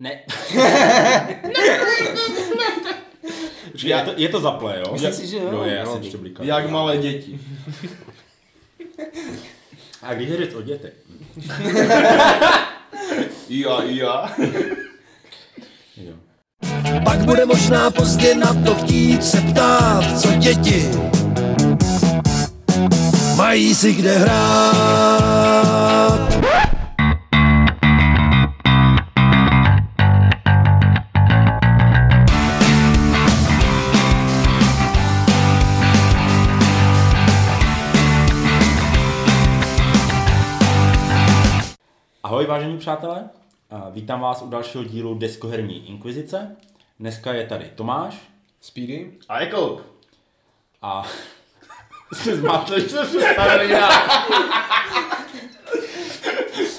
Ne. Je to, je to zaple, jo? Myslím si, že jo. Jo, je No, asi čtyřblíka. Jak malé děti. A když je řeč o dětech? Já, já. Jo. Pak bude možná pozdě na to chtít se ptát, co děti mají si kde hrát. Ahoj vážení přátelé, A vítám vás u dalšího dílu Deskoherní inkvizice. Dneska je tady Tomáš Speedy? A jako, a jste zmátli, co se stane já.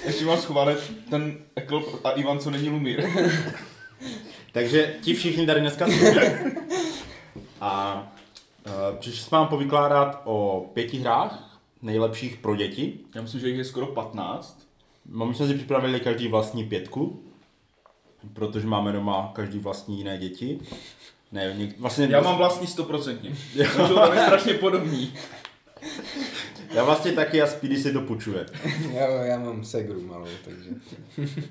ještě mám schválit ten Ekl a Ivan, co není Lumír. Takže ti všichni tady dneska jsou. A uh, přišli jsme vám povykládat o pěti hrách nejlepších pro děti. Já myslím, že jich je skoro 15. No, My jsme si připravili každý vlastní pětku, protože máme doma každý vlastní jiné děti. Ne, něk, vlastně, Já mám vlastní stoprocentně. Jsou tam strašně podobní. já vlastně taky a Speedy si to půjčuje. Já, já mám segru malou, takže...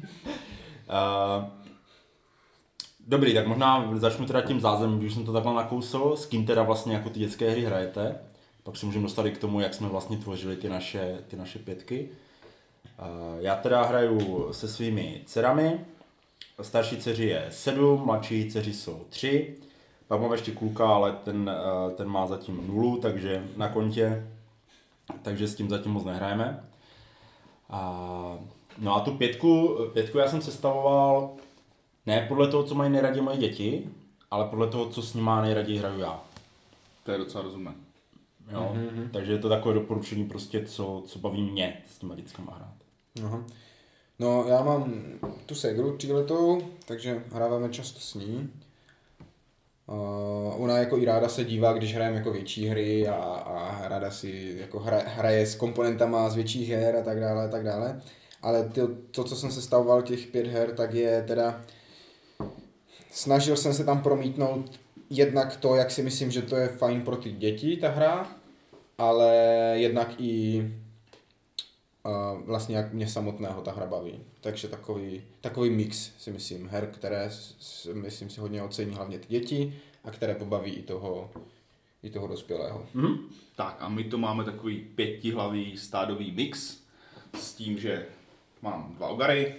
Uh, dobrý, tak možná začnu teda tím zázemím, když jsem to takhle nakousl, s kým teda vlastně jako ty dětské hry hrajete. Pak se můžeme dostat i k tomu, jak jsme vlastně tvořili ty naše, ty naše pětky. Já teda hraju se svými dcerami. Starší dceři je 7, mladší dceři jsou 3. Pak mám ještě kluka, ale ten, uh, ten má zatím nulu, takže na kontě. Takže s tím zatím moc nehrajeme. A, no a tu pětku, pětku já jsem sestavoval ne podle toho, co mají nejraději moje děti, ale podle toho, co s nimi nejraději hraju já. To je docela rozumné. Jo? Mm-hmm. Takže je to takové doporučení prostě, co, co baví mě s těma dětskama hrát. Aha. No, já mám tu segru tříletou, takže hráváme často s ní. Uh, ona jako i ráda se dívá, když hrajeme jako větší hry a, a ráda si jako hra, hraje s komponentama z větších her a tak dále a tak dále. Ale ty, to, co jsem sestavoval, těch pět her, tak je teda... Snažil jsem se tam promítnout jednak to, jak si myslím, že to je fajn pro ty děti, ta hra, ale jednak i a vlastně jak mě samotného ta hra baví. Takže takový, takový mix si myslím her, které s- s- myslím si hodně ocení hlavně ty děti a které pobaví i toho, i toho dospělého. Mhm. Tak a my to máme takový pětihlavý stádový mix s tím, že mám dva ogary,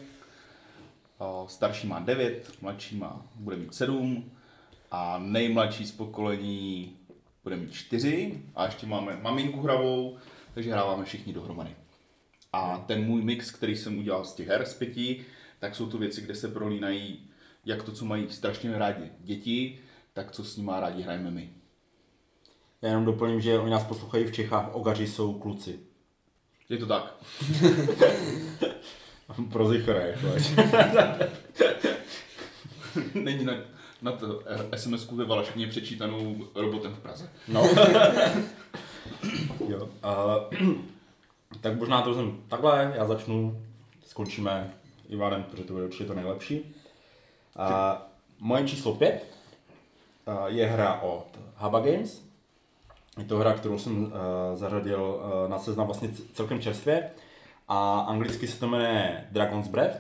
starší má 9, mladší má, bude mít 7 a nejmladší z pokolení bude mít 4 a ještě máme maminku hravou, takže hráváme všichni dohromady. A ten můj mix, který jsem udělal z těch her z pěti, tak jsou to věci, kde se prolínají jak to, co mají strašně rádi děti, tak co s nimi rádi hrajeme my. Já jenom doplním, že oni nás poslouchají v Čechách, ogaři jsou kluci. Je to tak. Pro zichre, jako. Není na, na to SMS-ku ve Valaškině přečítanou robotem v Praze. No. jo. Uh, tak možná to jsem takhle, já začnu, skončíme Ivanem, protože to bude určitě to nejlepší. Uh, moje číslo 5 uh, je hra od Haba Games. Je to hra, kterou jsem uh, zařadil na seznam vlastně celkem čerstvě. A anglicky se to jmenuje Dragon's Breath.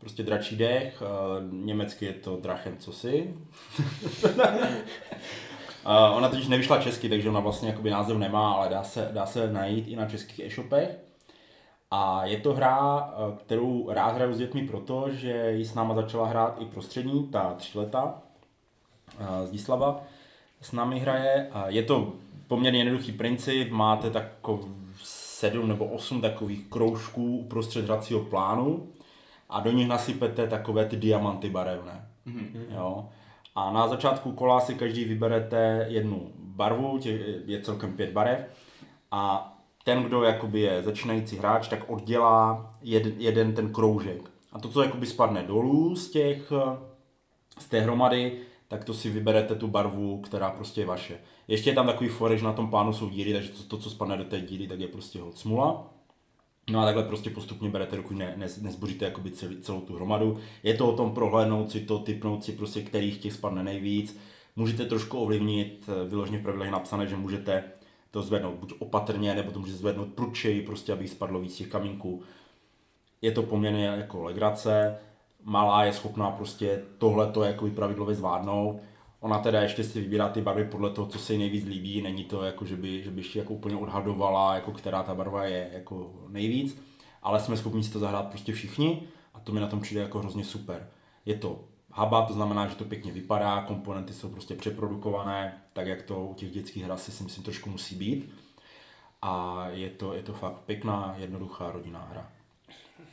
Prostě dračí dech, německy je to Drachen cosi. Uh, ona totiž nevyšla česky, takže ona vlastně jakoby název nemá, ale dá se, dá se najít i na českých e-shopech. A je to hra, eh, kterou rád hraju s dětmi proto, že ji s náma začala hrát i prostřední, ta tříleta, eh, Zdislava, s námi hraje. A Je to poměrně jednoduchý princip, máte takový sedm nebo osm takových kroužků uprostřed hracího plánu a do nich nasypete takové ty diamanty barevné. Mm-hmm. Jo. A na začátku kola si každý vyberete jednu barvu, je celkem pět barev a ten, kdo jakoby je začínající hráč, tak oddělá jed, jeden ten kroužek. A to, co jakoby spadne dolů z těch, z té hromady, tak to si vyberete tu barvu, která prostě je vaše. Ještě je tam takový forek, že na tom plánu jsou díry, takže to, to co spadne do té díry, tak je prostě hod smula. No a takhle prostě postupně berete ruku, ne, ne, nezboříte jakoby celý, celou tu hromadu. Je to o tom prohlédnout si to, typnout si prostě, kterých těch spadne nejvíc. Můžete trošku ovlivnit, eh, vyloženě v pravidlech napsané, že můžete to zvednout buď opatrně, nebo to můžete zvednout prudčeji, prostě aby spadlo víc těch kamínků. Je to poměrně jako legrace, malá je schopná prostě tohleto jako pravidlově zvládnout. Ona teda ještě si vybírá ty barvy podle toho, co se jí nejvíc líbí, není to jako, že by, že by ještě jako úplně odhadovala, jako která ta barva je jako nejvíc, ale jsme schopni si to zahrát prostě všichni a to mi na tom přijde jako hrozně super. Je to haba, to znamená, že to pěkně vypadá, komponenty jsou prostě přeprodukované, tak jak to u těch dětských hra si myslím trošku musí být. A je to, je to fakt pěkná, jednoduchá rodinná hra.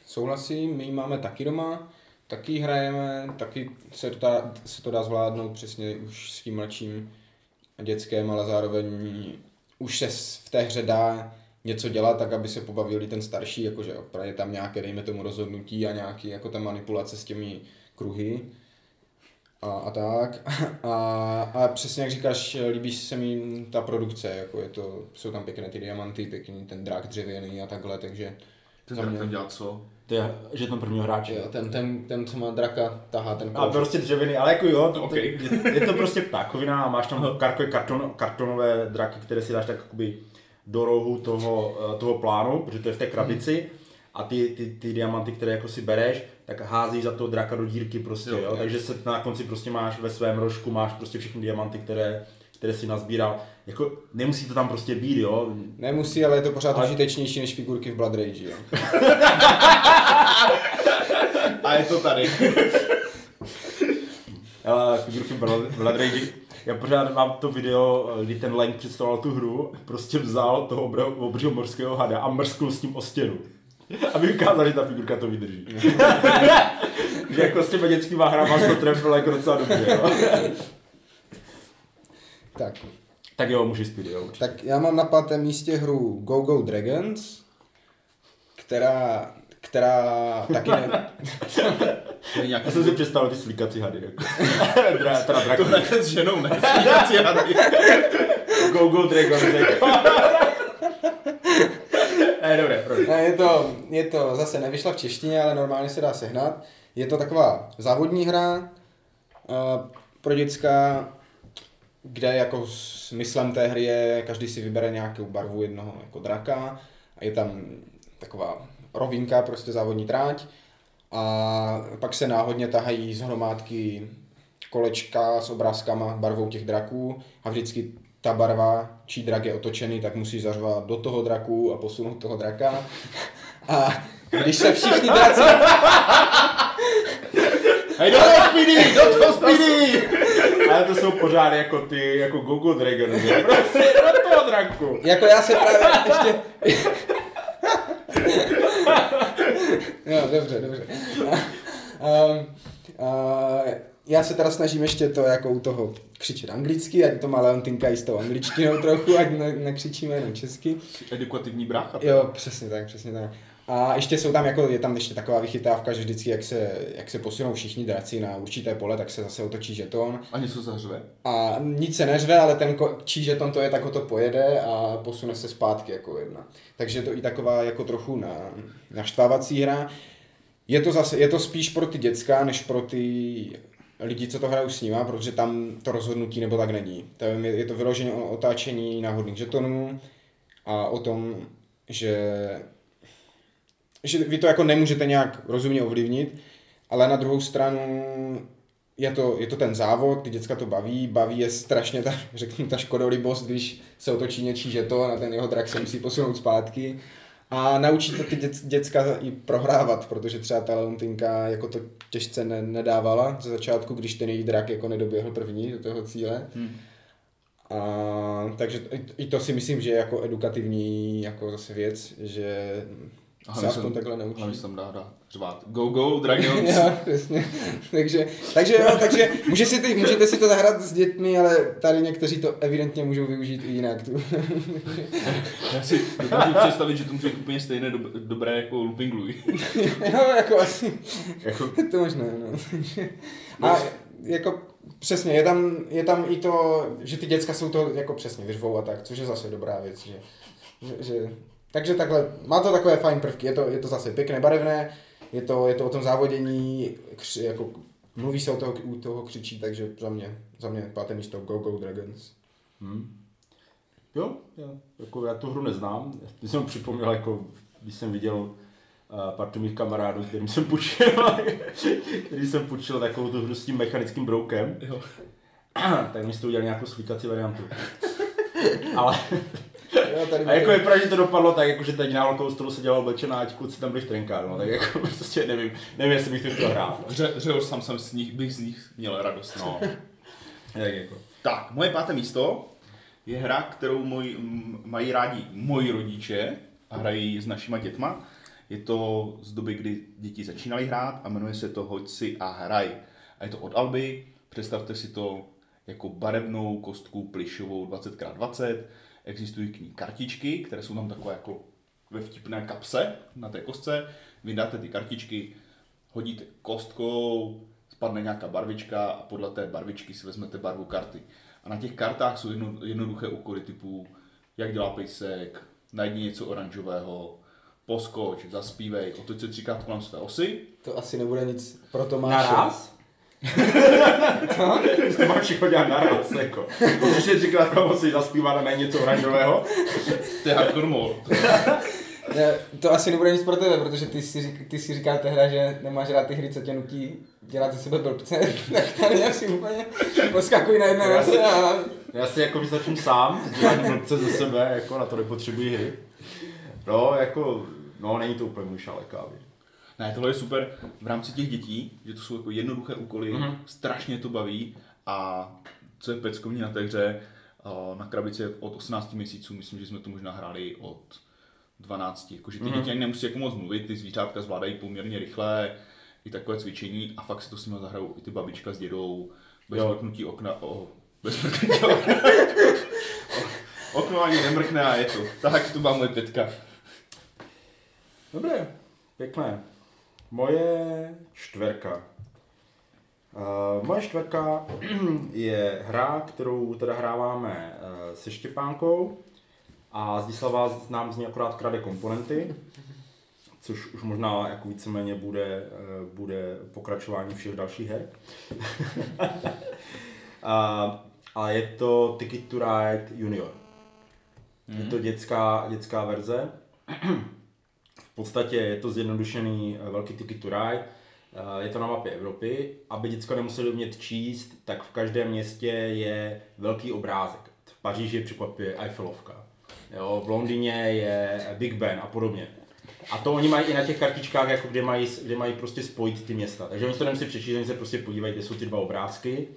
Souhlasím, my ji máme taky doma, taky hrajeme, taky se to, dá, se to dá zvládnout přesně už s tím mladším dětskem, ale zároveň už se v té hře dá něco dělat, tak aby se pobavili ten starší, jakože je tam nějaké, dejme tomu, rozhodnutí a nějaký, jako ta manipulace s těmi kruhy a, a tak. A, a přesně jak říkáš, líbí se mi ta produkce, jako je to, jsou tam pěkné ty diamanty, pěkný ten drak dřevěný a takhle, takže Ten drak mě- dělá co? To je, že ten prvního hráče. jo, ten, ten, ten, co má draka, tahá ten A kouš. prostě dřevěný, ale jako jo, to, Okay. je, je, to prostě ptákovina a máš tam karko, karton, kartonové draky, které si dáš tak jakoby do rohu toho, eh, toho plánu, protože to je v té krabici a ty, ty, ty diamanty, které jako si bereš, tak hází za toho draka do dírky prostě, Jo, jo, jo. takže se na konci prostě máš ve svém rožku, máš prostě všechny diamanty, které, které si nazbíral. Jako nemusí to tam prostě být, jo. Nemusí, ale je to pořád Ale- užitečnější než figurky v Blood Rage, jo. A je to tady. Ale figurky Blood Blood Rage, já pořád mám to video, kdy ten Lang představoval tu hru, prostě vzal toho obřího morského hada a mrsknul s tím o stěnu. Aby ukázal, že ta figurka to vydrží. že jako s těma dětskýma hrama to trefilo jako docela dobře, jo. Tak, Tak jo, můžeš spít, jo. určitě. tak já mám na pátém místě hru Go Go Dragons, která, která taky ne, To je nějaký Já jsem si představil ty slíkací hady, jako. Dra, teda to draky. ne s ženou, ne? Slíkací hady. Go Go Dragon, jako. Ne, dobré, dobré. Ne, je to, je to zase nevyšla v češtině, ale normálně se dá sehnat. Je to taková závodní hra uh, pro děcka, kde jako smyslem té hry je, každý si vybere nějakou barvu jednoho jako draka a je tam taková rovinka, prostě závodní tráť a pak se náhodně tahají z hromádky kolečka s obrázkama barvou těch draků a vždycky ta barva, čí drak je otočený, tak musí zařvat do toho draku a posunout toho draka. A když se všichni draci... Hej, do toho speedy, do toho speedy! Ale to jsou pořád jako ty, jako Gogo Dragon, že? Prostě do toho draku. Jako já se právě ještě... No, dobře, dobře. Um, a, já se teda snažím ještě to jako u toho křičet anglicky, ať to má Leontinka i s tou angličtinou trochu, ať ne, nekřičíme jenom česky. Edukativní brácha. Jo, přesně tak, přesně tak. A ještě jsou tam, jako, je tam ještě taková vychytávka, že vždycky, jak se, jak se posunou všichni draci na určité pole, tak se zase otočí žeton. A něco zařve. A nic se neřve, ale ten ko- čí žeton to je, tak ho to pojede a posune se zpátky jako jedna. Takže je to i taková jako trochu na, naštvávací hra. Je to, zase, je to spíš pro ty děcka, než pro ty lidi, co to hrajou s nima, protože tam to rozhodnutí nebo tak není. Tam je, je to vyloženě o otáčení náhodných žetonů a o tom, že, že vy to jako nemůžete nějak rozumně ovlivnit, ale na druhou stranu je to, je to ten závod, ty děcka to baví, baví je strašně ta, řeknu, ta škodolibost, když se otočí něčí žeton a ten jeho drak se musí posunout zpátky. A naučí to ty děc, děcka i prohrávat, protože třeba ta Leontinka jako to těžce ne, nedávala ze začátku, když ten její drak jako nedoběhl první do toho cíle. Hmm. A, takže i, i to si myslím, že je jako edukativní jako zase věc, že se aspoň takhle naučí. Hlavně se tam dá, dá řvát. Go, go, Dragons. Jo, přesně. takže, takže jo, takže může si ty, můžete si to zahrát s dětmi, ale tady někteří to evidentně můžou využít i jinak. Tu. Já si dokážu představit, že to může být úplně stejné dob- dobré jako Looping Louis. jo, jako asi, Jako, to možné, no. Takže- A jako přesně, je tam, je tam i to, že ty děcka jsou to jako přesně vyřvou a tak, což je zase dobrá věc, že, že, že Takže takhle, má to takové fajn prvky, je to, je to zase pěkné, barevné, je to, je to o tom závodění, kři, jako mluví se o toho, u toho křičí, takže za mě, za mě páté místo Go Go Dragons. Hmm. Jo, jo, jako já tu hru neznám. Když jsem připomněl, jako, když jsem viděl uh, partu mých kamarádů, kterým jsem půjčil, který jsem půjčil takovou tu hru s tím mechanickým broukem, Jo. tak mi z toho udělali nějakou slíkací variantu. Ale Jo, tady a jako je pravda, že to dopadlo tak, jako, že teď na velkou stolu se dělal oblečená, ať kluci tam byli v trenkách, no, tak jako prostě nevím, nevím, jestli bych to chtěl hrát. Ře, řehoř sám jsem z nich, bych z nich měl radost. No. tak jako. Tak, moje páté místo je hra, kterou můj, m, mají rádi moji rodiče a hrají s našima dětma. Je to z doby, kdy děti začínaly hrát a jmenuje se to Hoď si a hraj. A je to od Alby, představte si to jako barevnou kostku plišovou 20x20. Existují k ní kartičky, které jsou tam takové jako ve vtipné kapse na té kostce. Vydáte ty kartičky, hodíte kostkou, spadne nějaká barvička a podle té barvičky si vezmete barvu karty. A na těch kartách jsou jedno, jednoduché úkoly typu, jak dělá pejsek, najdi něco oranžového, poskoč, zaspívej, otoč se třikrát kolem své osy. To asi nebude nic pro Tomáše. Naraz? Co? to mám všechno dělat naraz, jako. Když si třikrát komu si zaspívá a najít něco oranžového. To je hardcore mode. Ne, to asi nebude nic pro tebe, protože ty si, ty si říkal tehda, že nemáš rád ty hry, co tě nutí dělat ze sebe blbce, tak tady asi úplně poskakuj na jedné Já noze a Já si jako vystačím sám, dělám blbce ze sebe, jako na to nepotřebuji hry. No, jako, no, není to úplně můj šálek kávy. Ne, tohle je super v rámci těch dětí, že to jsou jako jednoduché úkoly, Mhm. mm-hmm. strašně to baví a co je peckovní na té hře, eh, na krabici od 18 měsíců, myslím, že jsme to možná hráli od 12, jakože ty Mhm. mm-hmm. děti ani nemusí jako moc mluvit, ty zvířátka zvládají poměrně rychle, i takové cvičení a fakt si to s nimi zahrajou i ty babička s dědou, bez Jo. mrknutí okna, o, bez mrknutí okna. Okno ani nemrkne a je to. Tak to byla moje pětka. Dobré, pěkné. Moje čtverka. Uh, moje čtverka je hra, kterou teda hráváme uh, se Štěpánkou a Zdislava nám z ní akorát krade komponenty, což už možná jako víceméně bude, uh, bude pokračování všech dalších her. a, a je to Ticket to Ride Junior. Je to dětská, dětská verze. Podstatě je to zjednodušený eh, velký ticket to ride, Eh, je to na mapě Evropy. Aby děcka nemuseli umět číst, tak v každém městě je velký obrázek. V Paříži překvapuje Eiffelovka. Jo, v Londýně je Big Ben a podobně. A to oni mají i na těch kartičkách, jako kde mají, kde mají prostě spojit ty města. Takže oni to nemusí přečíst, oni se prostě podívají, kde jsou ty dva obrázky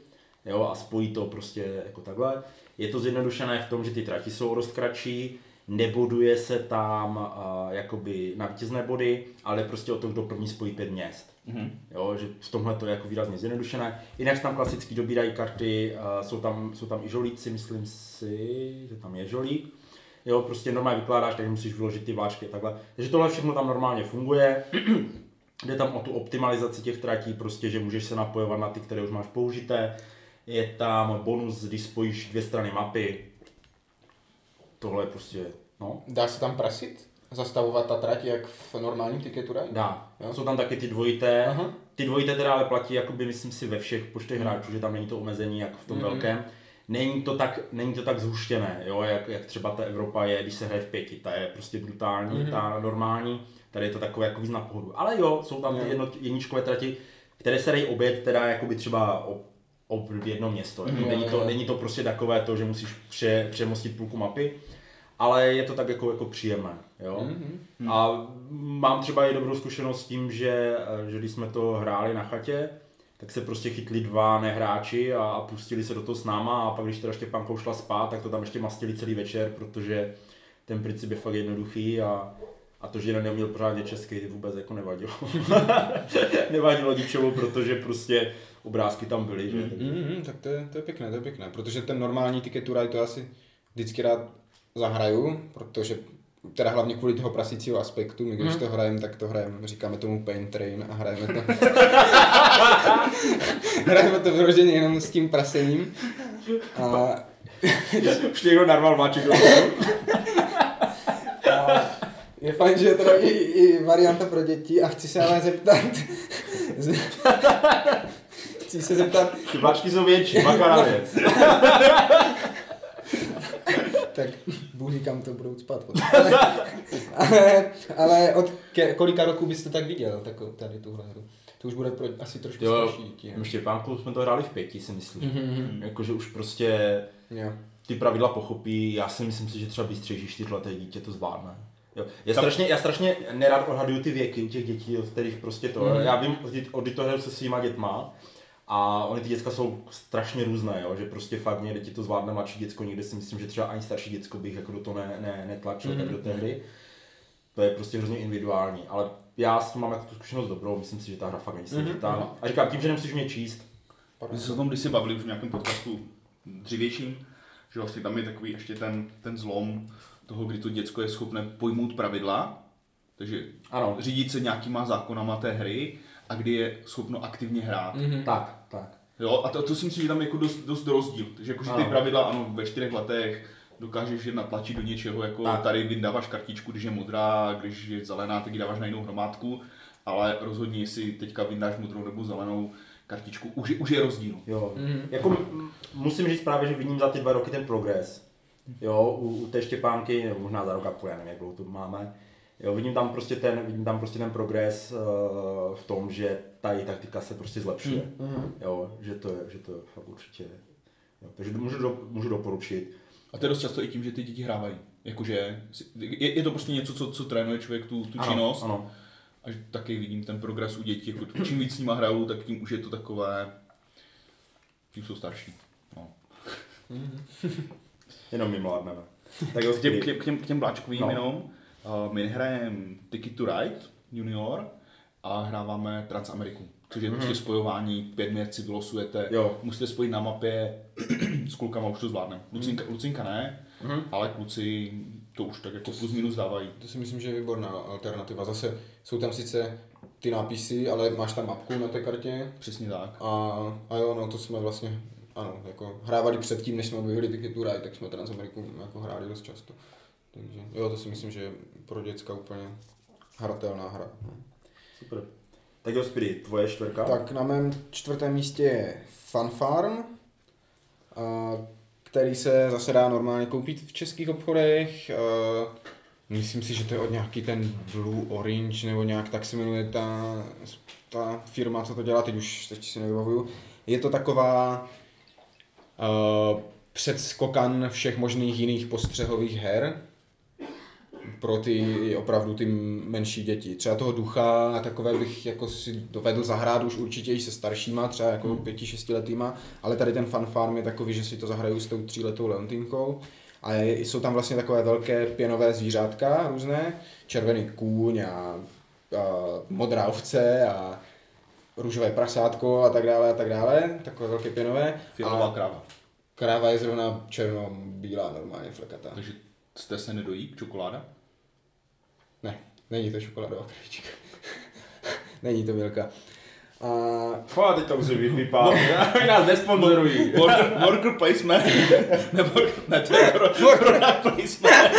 jo, a spojí to prostě jako takhle. Je to zjednodušené v tom, že ty trati jsou o dost kratší, neboduje se tam uh, jakoby na vítězné body, ale prostě o to, kdo první spojí pět měst. Mm-hmm. Jo, že v tomhle to je jako výrazně zjednodušené. Jinak se tam klasicky dobírají karty, uh, jsou, tam, jsou tam i žolíci, myslím si, že tam je žolík. Jo, prostě normálně vykládáš, takže musíš vyložit ty váčky a takhle. Takže tohle všechno tam normálně funguje. Jde tam o tu optimalizaci těch tratí, prostě, že můžeš se napojovat na ty, které už máš použité. Je tam bonus, když spojíš dvě strany mapy. Tohle je prostě, no, dá se tam prasit? Zastavovat ta trať jak v normálním tiketu ride? dá. Jo. Jsou tam taky ty dvojité. Aha. Ty dvojité teda ale platí, jakoby, myslím si, ve všech počtech hráčů, že tam není to omezení, jak v tom Mhm. velkém. Není to tak, není to tak zhuštěné, jo, jak, jak třeba ta Evropa je, když se hraje v pěti, ta je prostě brutální, Mhm. ta normální, tady je to takové jako víc na pohodu. Ale jo, jsou tam ty jedno, jedničkové trati, které se dají obět teda jakoby třeba o, o jedno město. Jako Mhm. není, to, není to prostě takové to, že musíš pře, přemostit půlku mapy, ale je to tak jako, jako příjemné. Jo? Mhm. A mám třeba i dobrou zkušenost s tím, že, že když jsme to hráli na chatě, tak se prostě chytli dva nehráči a, a pustili se do toho s náma a pak když teda Štěpánkou šla spát, tak to tam ještě mastili celý večer, protože ten princip je fakt jednoduchý a, a to, že jeden neuměl pořádně česky, vůbec jako nevadilo. nevadilo ničemu, protože prostě obrázky tam byly, že? Mm, tak to je, to je pěkné, to je pěkné, protože ten normální ticket to to asi vždycky rád zahraju, protože teda hlavně kvůli toho prasícího aspektu, my když to hrajeme, tak to hrajeme, říkáme tomu Pain Train a hrajeme to hrajeme to vyloženě jenom s tím prasením. A Už někdo narval máček do A, Je fajn, že je to i, i varianta pro děti a chci se ale zeptat... chci se zeptat, Ty plačky jsou větší, věc. Tak Bůh ví, kam to budou spát. Ale, ale, ale od ke, kolika roků byste tak viděl tako, tady tuhle hru? To už bude pro, asi trošku Jo, starší v Štěpánku jsme to hráli v pěti, si myslím. Mhm. Jakože už prostě Jo. ty pravidla pochopí, já si myslím si, že třeba bystřejší čtyřleté dítě to zvládne. Jo. Já, Tam- strašně, já strašně nerad odhaduju ty věky u těch dětí, od kterých prostě to, Mhm. já vím, od to hraju se svýma dětma a oni ty děcka jsou strašně různé, jo, že prostě fakt někde ti to zvládne mladší děcko, někde si myslím, že třeba ani starší děcko bych jako do toho ne, ne, netlačil Mhm. mm-hmm. do té hry. To je prostě hrozně individuální, ale já s tím mám jako tu zkušenost dobrou, myslím si, že ta hra fakt není složitá. Mhm. A říkám, tím, že nemusíš mě číst, My jsme se o tom kdysi bavili už v nějakém podcastu dřívějším, že vlastně tam je takový ještě ten, ten zlom toho, kdy to děcko je schopné pojmout pravidla, takže ano, řídit se nějakýma zákonama té hry a kdy je schopno aktivně hrát. Mhm. tak, tak. Jo, a to, to si myslím, že tam je jako dost, dost rozdíl. Takže jakože ty Ano. pravidla, ano, ve čtyřech letech dokážeš je natlačit do něčeho, jako Tak. tady vydáváš kartičku, když je modrá, když je zelená, tak ji dáváš na jinou hromádku, ale rozhodně, jestli teďka vyndáš modrou nebo zelenou kartičku, už je, už je rozdíl. Jo, Mhm. jako m- musím říct právě, že vidím za ty dva roky ten progres. Jo, u, u té Štěpánky, nebo možná za rok a půl, já nevím, jak dlouho to máme. Jo, vidím tam prostě ten, vidím tam prostě ten progres uh, v tom, že ta její taktika se prostě zlepšuje. Mhm. Jo, že to je, že to je fakt určitě. Jo, takže můžu, do, můžu doporučit. A to je dost často i tím, že ty děti hrávají. Jakože je, je to prostě něco, co, co trénuje člověk tu, tu Ano, činnost. Ano, A že taky vidím ten progres u dětí. Jako, čím víc s nima hraju, tak tím už je to takové, tím jsou starší. No. jenom my mládneme. Tak jo, K těm, k těm, k těm, k těm bláčkovým No. no. jenom. Uh, my hrajeme Ticket to Ride Junior a hráváme Transameriku. Což je mm-hmm. prostě spojování, pět měst si vylosujete, Jo. musíte spojit na mapě, s klukama už to zvládneme. Lucinka, Lucinka ne, Mhm. ale kluci to už tak jako plus minus dávají. To si myslím, že je výborná alternativa. Zase jsou tam sice ty nápisy, ale máš tam mapku na té kartě Přesně tak. a, a jo, no to jsme vlastně, ano, jako hrávali předtím, než jsme objevili Ticket to Ride, tak jsme Transameriku jako hráli dost často. Takže jo, to si myslím, že je pro děcka úplně hratelná hra. Super. Tak jo, Spirit, tvoje čtvrka? Tak na mém čtvrtém místě je Fun Farm, a, který se zase dá normálně koupit v českých obchodech. A, Myslím si, že to je od nějaký ten Blue Orange, nebo nějak tak se jmenuje ta, ta firma, co to dělá, teď už teď si nevybavuju. Je to taková uh, předskokan všech možných jiných postřehových her pro ty opravdu ty menší děti. Třeba toho ducha a takové bych jako si dovedl zahrát už určitě i se staršíma, třeba jako pěti, šestiletýma, ale tady ten Fun Farm je takový, že si to zahraju s tou tříletou Leontinkou. A jsou tam vlastně takové velké pěnové zvířátka různé, červený kůň a, a modrá ovce a růžové prasátko a tak dále a tak dále, takové velké pěnové. Fialová kráva. kráva je zrovna černobílá, normálně flekatá. Takže jste se nedojí čokoláda? Ne, není to čokoládová krabička. není to Milka. A Fá, teď to musí být vypát. Oni nás nesponzorují. Worker, worker placement, nebo ne, to je pro, product placement.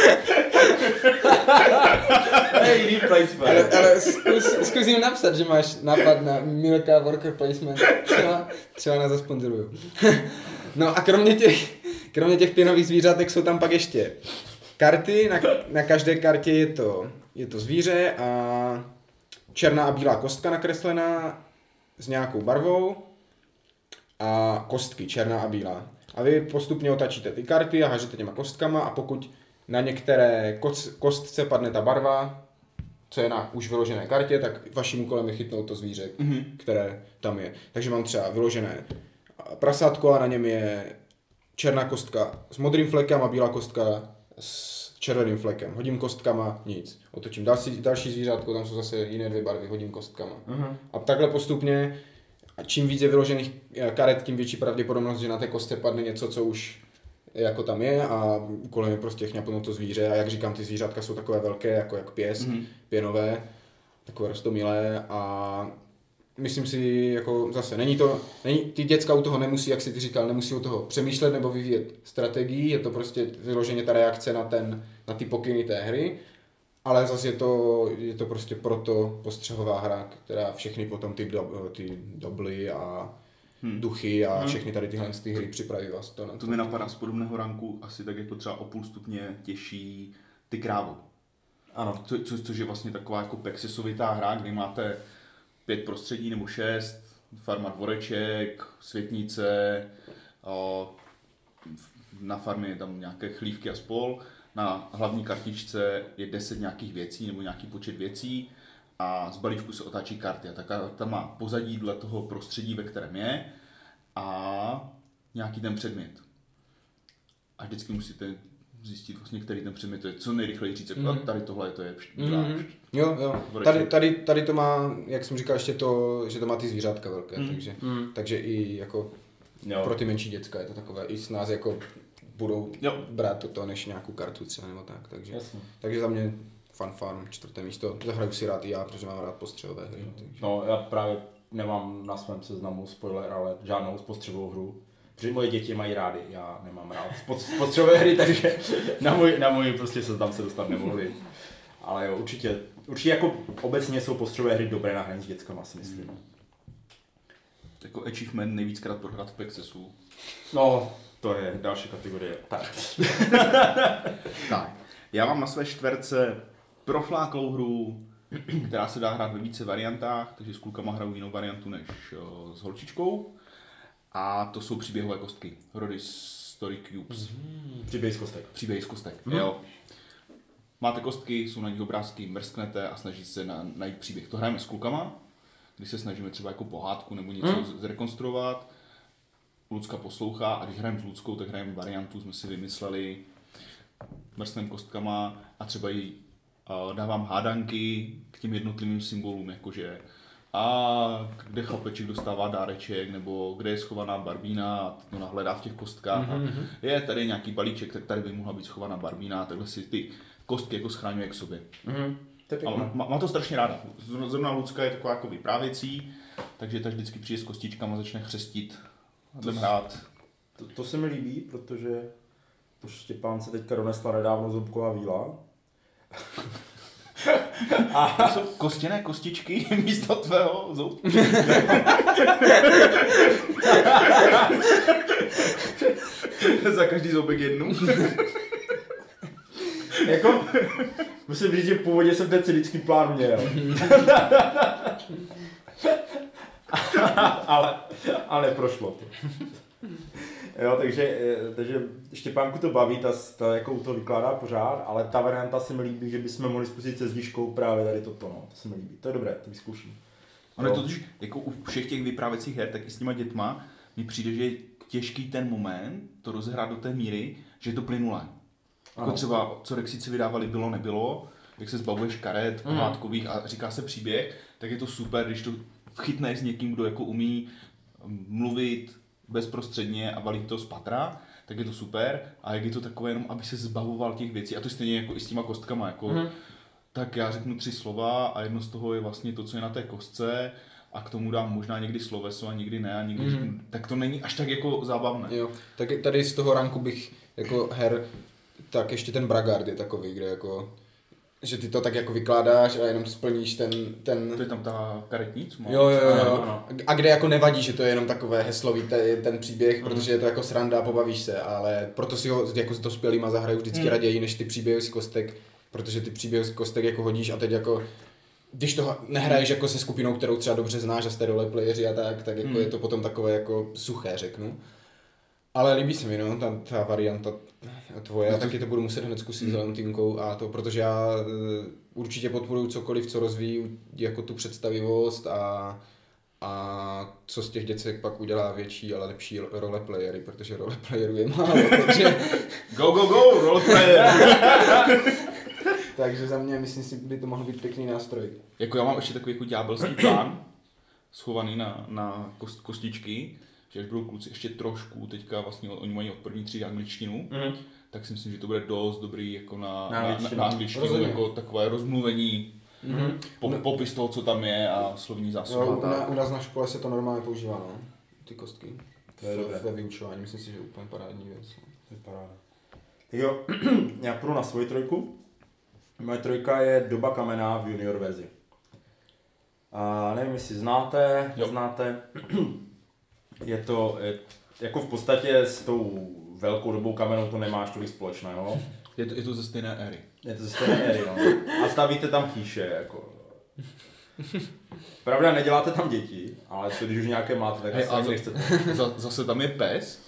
Hej, jiný placement. ale, ale zkus, zkus jim napsat, že máš nápad na Milka Worker Placement. Třeba, třeba nás zasponzoruju. no a kromě těch, kromě těch pěnových zvířátek jsou tam pak ještě karty. Na, na každé kartě je to, je to zvíře a černá a bílá kostka nakreslená s nějakou barvou a kostky, černá a bílá. A vy postupně otačíte ty karty a hážete těma kostkama a pokud na některé kos- kostce padne ta barva, co je na už vyložené kartě, tak vaším úkolem je chytnout to zvíře, mm-hmm. které tam je. Takže mám třeba vyložené prasátko a na něm je černá kostka s modrým flekem a bílá kostka s červeným flekem. Hodím kostkama, nic. Otočím další, další zvířátko, tam jsou zase jiné dvě barvy, hodím kostkama. Mhm. A takhle postupně, a čím víc je vyložených eh, karet, tím větší pravděpodobnost, že na té kostce padne něco, co už jako tam je a úkolem je prostě chňapnout to zvíře a jak říkám, ty zvířátka jsou takové velké, jako jak pěs, mm-hmm. pěnové, takové rostomilé a myslím si, jako zase, není to, není, ty děcka u toho nemusí, jak si ty říkal, nemusí u toho přemýšlet nebo vyvíjet strategii, je to prostě vyloženě ta reakce na ten, na ty pokyny té hry Ale zase je to, je to prostě proto postřehová hra, která všechny potom ty, do, ty dobly a hmm. duchy a všechny tady tyhle ty hry připraví vás to na To mi napadá z podobného ranku asi tak jako třeba o půl stupně těžší ty krávo. Ano. Co, co, což je vlastně taková jako pexisovitá hra, kdy máte pět prostředí nebo šest, farma dvoreček, světnice, na farmě je tam nějaké chlívky a spol, na hlavní kartičce je 10 nějakých věcí nebo nějaký počet věcí a z balíčku se otáčí karty a ta karta má pozadí dle toho prostředí, ve kterém je a nějaký ten předmět. A vždycky musíte zjistit vlastně, který ten předmět to je, co nejrychleji říct, jako, Mhm. tady tohle to je pšt, Mhm. pšt. Jo, jo. Tady, tady, tady to má, jak jsem říkal, ještě to, že to má ty zvířátka velké, Mm. takže, Mm. takže i jako Jo. pro ty menší děcka je to takové, i s nás jako budou Jo. brát toto než nějakou kartu třeba nebo tak, takže, Jasně. takže za mě Fun Farm, čtvrté místo, zahraju si rád i já, protože mám rád postřelové hry. Takže. No, já právě nemám na svém seznamu spoiler, ale žádnou spotřebovou hru. Protože moje děti mají rády, já nemám rád spot- spotřebové hry, takže na můj, na můj prostě seznam se dostat nemohli. Ale jo, určitě, určitě jako obecně jsou postřebové hry dobré na hraní s dětskama, si myslím. Jako achievement nejvíckrát prohrát v Pexesu. No, to je další kategorie. Tak. Tak, já mám na své čtverce profláklou hru, která se dá hrát ve více variantách, takže s klukama hraju jinou variantu než o, s holčičkou. A to jsou příběhové kostky. Rodis Story Cubes. Příběh z kostek. Příběhy z kostek. Mhm. Jo. Máte kostky, jsou na nich obrázky, mrsknete a snažíte se na, najít příběh. To hrajeme s klukama, když se snažíme třeba jako pohádku nebo něco mm. zrekonstruovat. Lucka poslouchá a když hrajeme s Luckou, tak hrajeme variantu, jsme si vymysleli mrskneme kostkama a třeba jí uh, dávám hádanky k těm jednotlivým symbolům, jakože a kde chlapeček dostává dáreček, nebo kde je schovaná barbína a to nahledá v těch kostkách. Mhm, Mm-hmm. A je tady nějaký balíček, tak tady by mohla být schovaná barbína a takhle si ty kostky jako schráňuje k sobě. Mhm. To A má, má, to strašně ráda. Zr- Zrovna Lucka je taková jako vyprávěcí, takže ta vždycky přijde s kostičkama, začne chřestit a jdem hrát. To, to se mi líbí, protože to Štěpán se teďka donesla nedávno zubková víla. To jsou kostěné kostičky místo tvého zoubku. Za každý zoubek jednu. jako, musím říct, že původně jsem ten cynický plán měl. ale, ale neprošlo to. Jo, takže, eh, takže Štěpánku to baví, ta, ta jako to vykládá pořád, ale ta varianta se mi líbí, že bychom mohli spustit se zdiškou právě tady toto, no, to se mi líbí, to je dobré, to vyzkouším. Ono je totiž, jako u všech těch vyprávěcích her, tak i s těma dětma, mi přijde, že je těžký ten moment to rozehrát do té míry, že je to plynulé. Jako Ano. třeba, co Rexici vydávali bylo, nebylo, jak se zbavuješ karet, Mhm. pohádkových a říká se příběh, tak je to super, když to chytneš s někým, kdo jako umí mluvit bezprostředně a valí to z patra, tak je to super. A jak je to takové jenom, aby se zbavoval těch věcí. A to stejně jako i s těma kostkama. Jako, Mhm. Tak já řeknu tři slova a jedno z toho je vlastně to, co je na té kostce a k tomu dám možná někdy sloveso a někdy ne a někdy Mhm. řeknu, tak to není až tak jako zábavné. Jo, tak tady z toho ranku bych jako her, tak ještě ten Bragard je takový, kde jako, že ty to tak jako vykládáš a jenom splníš ten, ten To je tam ta karetní, co má? Jo, jo, jo, Ano. A kde jako nevadí, že to je jenom takové heslový te, ten příběh, Mhm. protože je to jako sranda a pobavíš se, ale proto si ho jako s dospělýma zahraju vždycky Mhm. raději, než ty příběhy z kostek, protože ty příběhy z kostek jako hodíš a teď jako když to nehraješ jako se skupinou, kterou třeba dobře znáš a jste roleplayeri a tak, tak jako Mhm. je to potom takové jako suché, řeknu. Ale líbí se mi, no, ta, ta varianta tvoje, já taky to budu muset hned zkusit s Valentinkou a to, protože já eh, určitě podporuji cokoliv, co rozvíjí jako tu představivost a, a co z těch děcek pak udělá větší, ale lepší roleplayery, protože roleplayerů je málo, takže, Go, go, go, roleplayer! takže za mě myslím si, by to mohl být pěkný nástroj. jako já mám ještě takový jako ďábelský plán, schovaný na, na kost, kostičky, že až budou kluci ještě trošku, teďka vlastně oni mají od první třídy angličtinu, Mhm. tak si myslím, že to bude dost dobrý jako na, Na na, na, angličtinu. na angličtinu, Rozhodně. jako takové rozmluvení, Mhm. po, popis toho, co tam je a slovní zásoba. Jo, u, tak. na, u nás na škole se to normálně používá, no, ty kostky. To je dobré. Ve vyučování, myslím si, že je úplně parádní věc. no. To je paráda. Tak jo, já půjdu na svoji trojku. Moje trojka je Doba kamená v junior verzi. A nevím, jestli znáte, Jo. znáte. Je to, je, jako v podstatě s tou velkou dobou kamenou to nemáš tolik společného. Je to, je to ze stejné éry. Je to ze stejné éry, no. A stavíte tam chýše, jako. Pravda, neděláte tam děti, ale to, když už nějaké máte, tak asi za- nechcete. Za, zase tam je pes,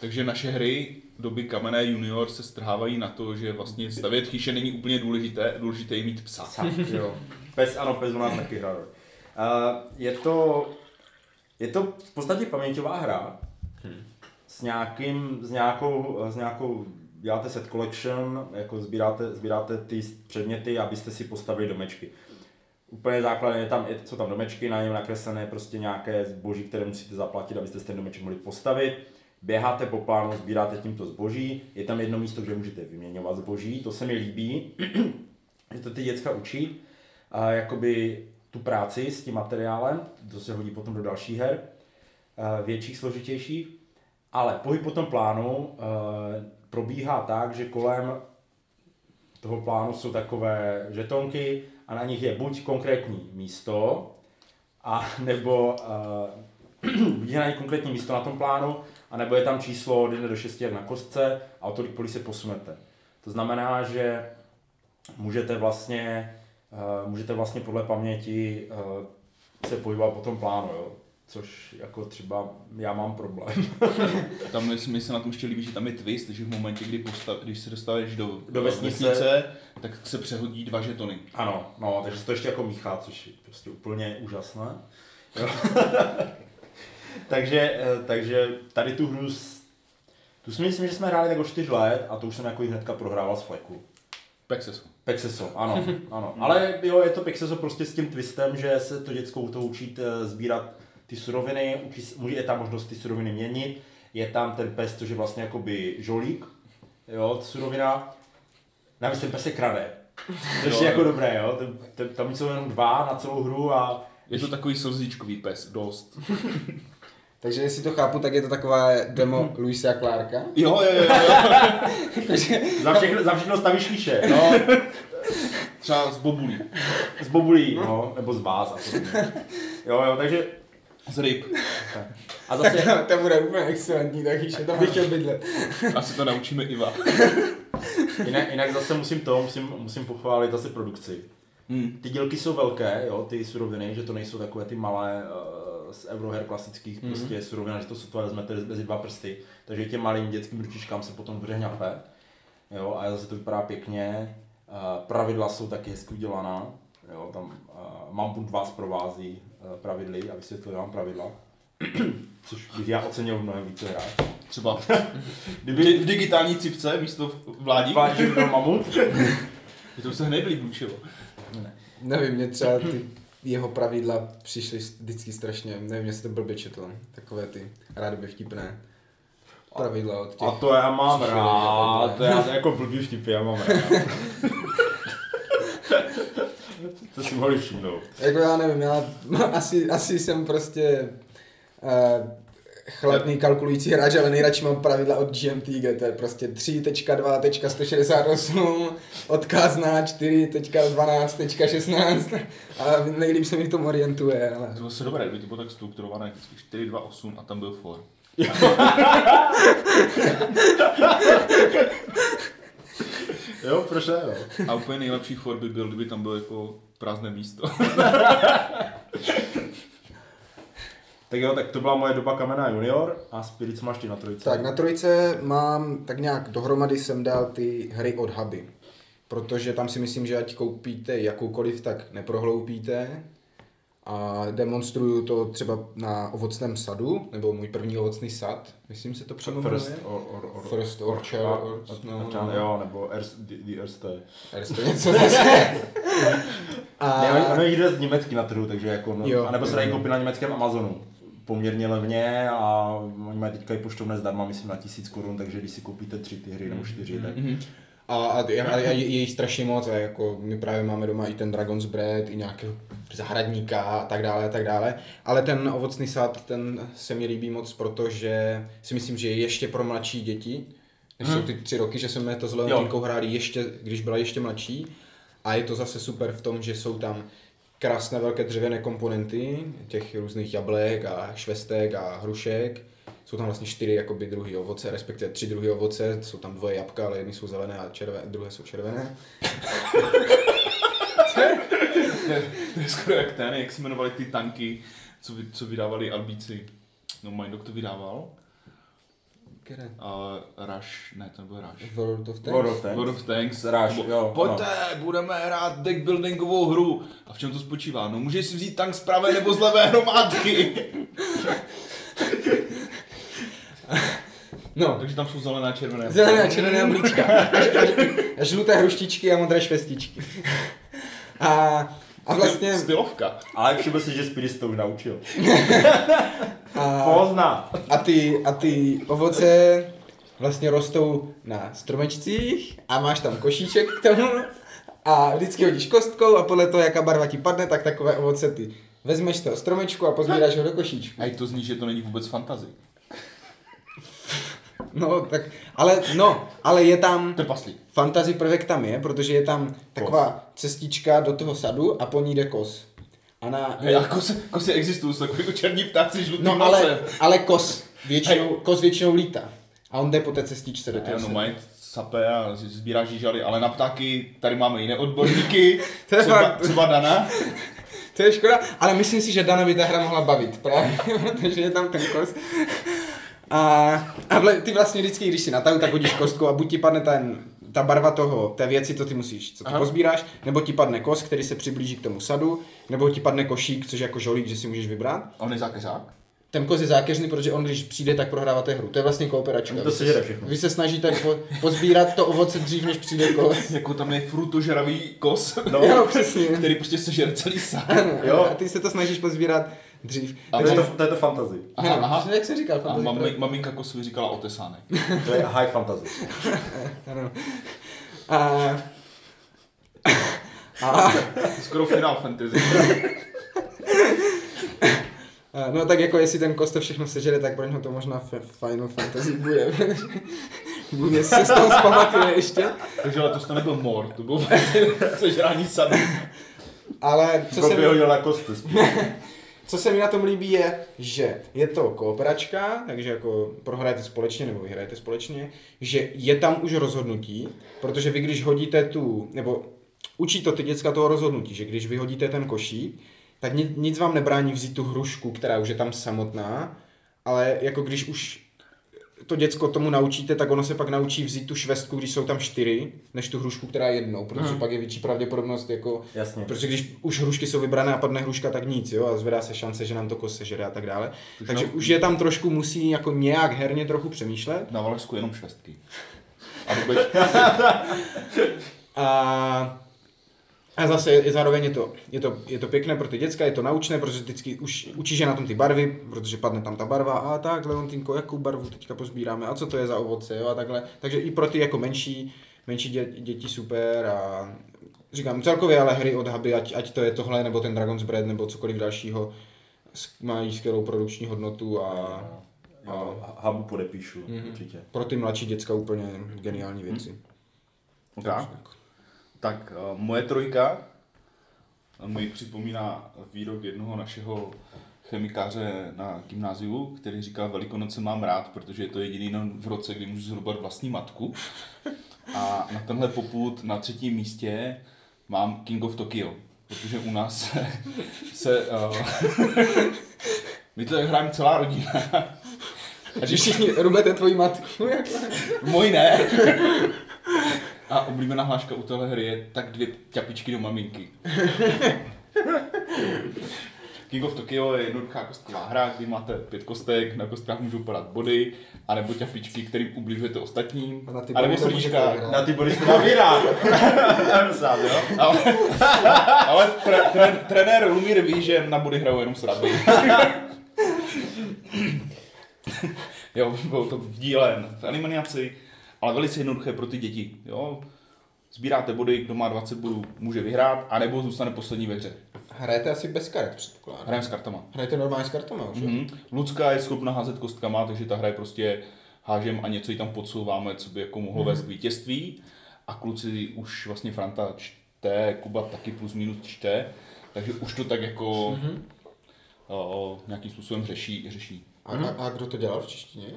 takže naše hry doby kamenné junior se strhávají na to, že vlastně stavět chýše není úplně důležité, důležité je mít psa. Psa, jo. Pes, ano, pes u nás taky hrál. Uh, je to, je to v podstatě paměťová hra s, nějakým, s, nějakou, s nějakou, děláte set collection, jako sbíráte, sbíráte ty předměty, abyste si postavili domečky. Úplně základně je tam, je, jsou tam domečky, na něm nakreslené prostě nějaké zboží, které musíte zaplatit, abyste si ten domeček mohli postavit. Běháte po plánu, sbíráte tímto zboží, je tam jedno místo, kde můžete vyměňovat zboží, to se mi líbí, že to ty děcka učí, a jakoby tu práci s tím materiálem, to se hodí potom do dalších her, eh, větších, složitějších, ale pohyb po tom plánu eh, probíhá tak, že kolem toho plánu jsou takové žetonky a na nich je buď konkrétní místo, a nebo uh, je na konkrétní místo na tom plánu, a nebo je tam číslo od 1 do 6 jak na kostce a o tolik kolik se posunete. To znamená, že můžete vlastně, můžete vlastně podle paměti uh, se pohybovat po tom plánu, jo? což jako třeba já mám problém. Tam mi se na tom ještě líbí, že tam je twist, že v momentě, kdy postav, když se dostaneš do, Do vesnice. vesnice, tak se přehodí dva žetony. Ano, no, takže se to ještě jako míchá, což je prostě úplně úžasné. Takže, eh, takže tady tu hru, s- tu si myslím, že jsme hráli tak o 4 let a to už jsem jako hnedka prohrával z fleku. Pexeso. Pexeso, ano, ano. Ale jo, je to Pexeso prostě s tím twistem, že se to děcko u toho učí eh, sbírat ty suroviny, učí, je tam možnost ty suroviny měnit, je tam ten pes, což je vlastně jakoby žolík, jo, surovina. Navíc ten pes se krade. Což je jako dobré, jo. Ten, ten, tam jsou jenom dva na celou hru a Je to takový slzíčkový pes, dost. Takže jestli to chápu, tak je to taková demo Luisa Clarka. Jo, jo, jo, jo. za všechno, za všechno stavíš klíše. No, třeba z bobulí, Z bobulí, no, nebo z vás. Jo, jo, takže z ryb. a Tak zase, to, to bude úplně excelentní, tak ještě tam bych chtěl bydlet. Asi to naučíme Iva. jinak, jinak zase musím to, musím, musím pochválit zase produkci. Hmm. Ty dílky jsou velké, jo, ty suroviny, že to nejsou takové ty malé uh, z euroher klasických mm-hmm. prostě surovina, že to sotva vezmete mezi dva prsty, takže těm malým dětským ručičkám se potom dobře hňape. Jo, a zase to vypadá pěkně. Pravidla jsou taky hezky udělaná. Jo, tam uh, mám buď vás provází uh, pravidly a vysvětlil vám pravidla. Což bych já ocenil mnohem více hrát. Třeba v, di- v digitální civce místo v- vládí. Vládí mamut. Je to se hned líbučilo. Nevím, mě třeba ty jeho pravidla přišly vždycky strašně, nevím, jestli to blbě četl, takové ty rádoby vtipné pravidla od těch. A to já mám rád, to já jako blbý vtipy, já mám rád. to si mohli všimnout. Jako já nevím, já asi, asi jsem prostě uh, chladný kalkulující hráč, ale nejradši mám pravidla od GMT, to je prostě 3.2.168, odkaz na 4.12.16 a nejlíp se mi v tom orientuje, ale... To se dobré, kdyby to bylo tak strukturované, vždycky 4, 2, 8 a tam byl for. Jo, proč ne, jo. A úplně nejlepší for by byl, kdyby tam bylo jako prázdné místo. Tak jo, tak to byla moje doba kamená junior a Spirit co máš ty na trojce. Tak na trojce mám tak nějak dohromady jsem dal ty hry od Huby. Protože tam si myslím, že ať koupíte jakoukoliv, tak neprohloupíte. A demonstruju to třeba na ovocném sadu, nebo můj první ovocný sad, myslím se to přímo First, jmenuje. or, or, or, First Orchard, a- or- a- no, a- no. jo, nebo Erst, the, Erste. To něco zase. A, Ne, ono jídlo z německy na trhu, takže jako, no, Jo. a nebo se dají koupit na německém Amazonu. Poměrně levně a oni mají teďka i poštovné zdarma, myslím na tisíc korun, takže když si koupíte tři ty hry nebo čtyři, tak a, a, a, a je, je jich strašně moc a jako my právě máme doma i ten Dragon's Bread, i nějakého zahradníka a tak dále a tak dále. Ale ten ovocný sad, ten se mi líbí moc, protože si myslím, že je ještě pro mladší děti, než jsou ty tři roky, že jsme to s Leontínkou hráli ještě, když byla ještě mladší. A je to zase super v tom, že jsou tam krásné velké dřevěné komponenty, těch různých jablek a švestek a hrušek. Jsou tam vlastně čtyři jakoby druhy ovoce, respektive tři druhy ovoce, jsou tam dvoje jabka, ale jedny jsou zelené a červené, druhé jsou červené. To je skoro jak ten, jak se jmenovali ty tanky, co, vy, co vydávali Albíci. No, Mindok to vydával. Které? A Rush, ne, to nebyl Rush. World of Tanks? World of Tanks. World of Tanks. Rush, Nebo, jo, Pojďte, budeme hrát deck buildingovou hru. A v čem to spočívá? No můžeš si vzít tank z pravé nebo z levé hromádky. No, Takže tam jsou zelené a červené. Zelené a červené jablíčka. A, a, a žluté hruštičky a modré švestičky. A, a vlastně... Stylovka. Ale všiml si, že se to už naučil. A, Pozná. a, ty, a ty ovoce vlastně rostou na stromečcích a máš tam košíček k tomu a vždycky hodíš kostkou a podle toho, jaká barva ti padne, tak takové ovoce ty vezmeš z toho stromečku a pozbíráš ho do košíčku. A i to zní, že to není vůbec fantazy. No, tak, ale, no, ale je tam, Trpaslík. fantasy prvek tam je, protože je tam taková cestička do toho sadu a po ní jde kos. A na, Hej, a kosy, kosy existují, jsou takový černí ptáci žlutý no ale, ale kos většinou, kos většinou lítá. A on jde po té cestičce do toho No, mají sape a sbírá žížaly, ale na ptáky tady máme jiné odborníky, To je třeba, třeba Dana. To je škoda, ale myslím si, že Dana by ta hra mohla bavit, právě, protože je tam ten kos. A, a vle, ty vlastně vždycky, když si natahu, tak hodíš kostku a buď ti padne ten, ta barva toho, té věci, co ty musíš, co ty Aha. pozbíráš, nebo ti padne kos, který se přiblíží k tomu sadu, nebo ti padne košík, což je jako žolík, že si můžeš vybrat. A on je zákeřák? Ten kos je zákeřný, protože on, když přijde, tak prohráváte hru. To je vlastně kooperačka. To Vy sežere se, všechno. vy se snažíte po, pozbírat to ovoce dřív, než přijde kos. Jako tam je frutožravý kos, No. Jo, přesně. který prostě sežere celý sad. Jo. A ty se to snažíš pozbírat dřív. A To je to, to je to fantasy. Aha, aha. přesně jak jsem říkal, A fantasy mami, projekt. maminka kosovi říkala otesánek. To je high fantasy. Ano. A, a, Skoro Final Fantasy. a, no tak jako jestli ten kost všechno sežere, tak pro něho to možná Final Fantasy bude. bude se z toho zpamatuje ještě. Takže letos to nebyl mor, to bylo vlastně sežrání sadu. Ale co Co se, by mi, hodil na kosty. Co se mi na tom líbí je, že je to kooperačka, takže jako prohrajete společně nebo vyhrajete společně, že je tam už rozhodnutí, protože vy když hodíte tu, nebo učí to ty děcka toho rozhodnutí, že když vyhodíte ten košík, tak ni- nic vám nebrání vzít tu hrušku, která už je tam samotná, ale jako když už to děcko tomu naučíte, tak ono se pak naučí vzít tu švestku, když jsou tam čtyři, než tu hrušku, která je jednou, protože pak je větší pravděpodobnost jako Jasně. Protože když už hrušky jsou vybrané a padne hruška, tak nic, jo, a zvedá se šance, že nám to kos sežere a tak dále. Už Takže na- už je tam trošku musí jako nějak herně trochu přemýšlet. Na Valašsku jenom švestky. A A, a zase je, zároveň je to, je, to, je to pěkné pro ty děcka, je to naučné, protože vždycky už učíš je na tom ty barvy, protože padne tam ta barva a tak, Leontýnko, jakou barvu teďka pozbíráme a co to je za ovoce, jo, a takhle. Takže i pro ty jako menší, menší dě, děti super a říkám celkově ale hry od Huby, ať, ať to je tohle, nebo ten Dragon's Bread, nebo cokoliv dalšího, mají skvělou produkční hodnotu a, a Habu podepíšu, Mhm. určitě. pro ty mladší děcka úplně geniální věci. okay. Tak, uh, moje trojka mi připomíná výrok jednoho našeho chemikáře na gymnáziu, který říkal, Velikonoce mám rád, protože je to jediný den v roce, kdy můžu zhrubat vlastní matku. A na tenhle poput na třetím místě mám King of Tokyo, protože u nás se, se uh, my to hrajeme celá rodina. A že všichni rubete tvoji matku. Můj ne. A oblíbená hláška u téhle hry je tak dvě ťapičky do maminky. King of Tokyo je jednoduchá kostková hra, kdy máte pět kostek, na kostkách můžou padat body, anebo ťapičky, kterým ubližujete ostatním, A na ty anebo srdíčka. Na ty body nabírá. Sám, jo? Ale, ale tre, tre, trenér Lumír ví, že na body hrajou jenom sraby. jo, bylo to v díle, v animaci, ale velice jednoduché pro ty děti. Jo? Sbíráte body, kdo má 20 bodů, může vyhrát, anebo zůstane poslední ve hře. Hrajete asi bez karet, předpokládám. Hrajeme s kartama. Hrajete normálně s kartama už, jo? Mhm. Lucka je schopna házet kostkama, takže ta hra je prostě hážem a něco jí tam podsouváme, co by jako mohlo vést k vítězství. A kluci už vlastně Franta čte, Kuba taky plus minus čte, takže už to tak jako mm-hmm. o, nějakým způsobem řeší. řeší. A, a, a kdo to dělal v češtině?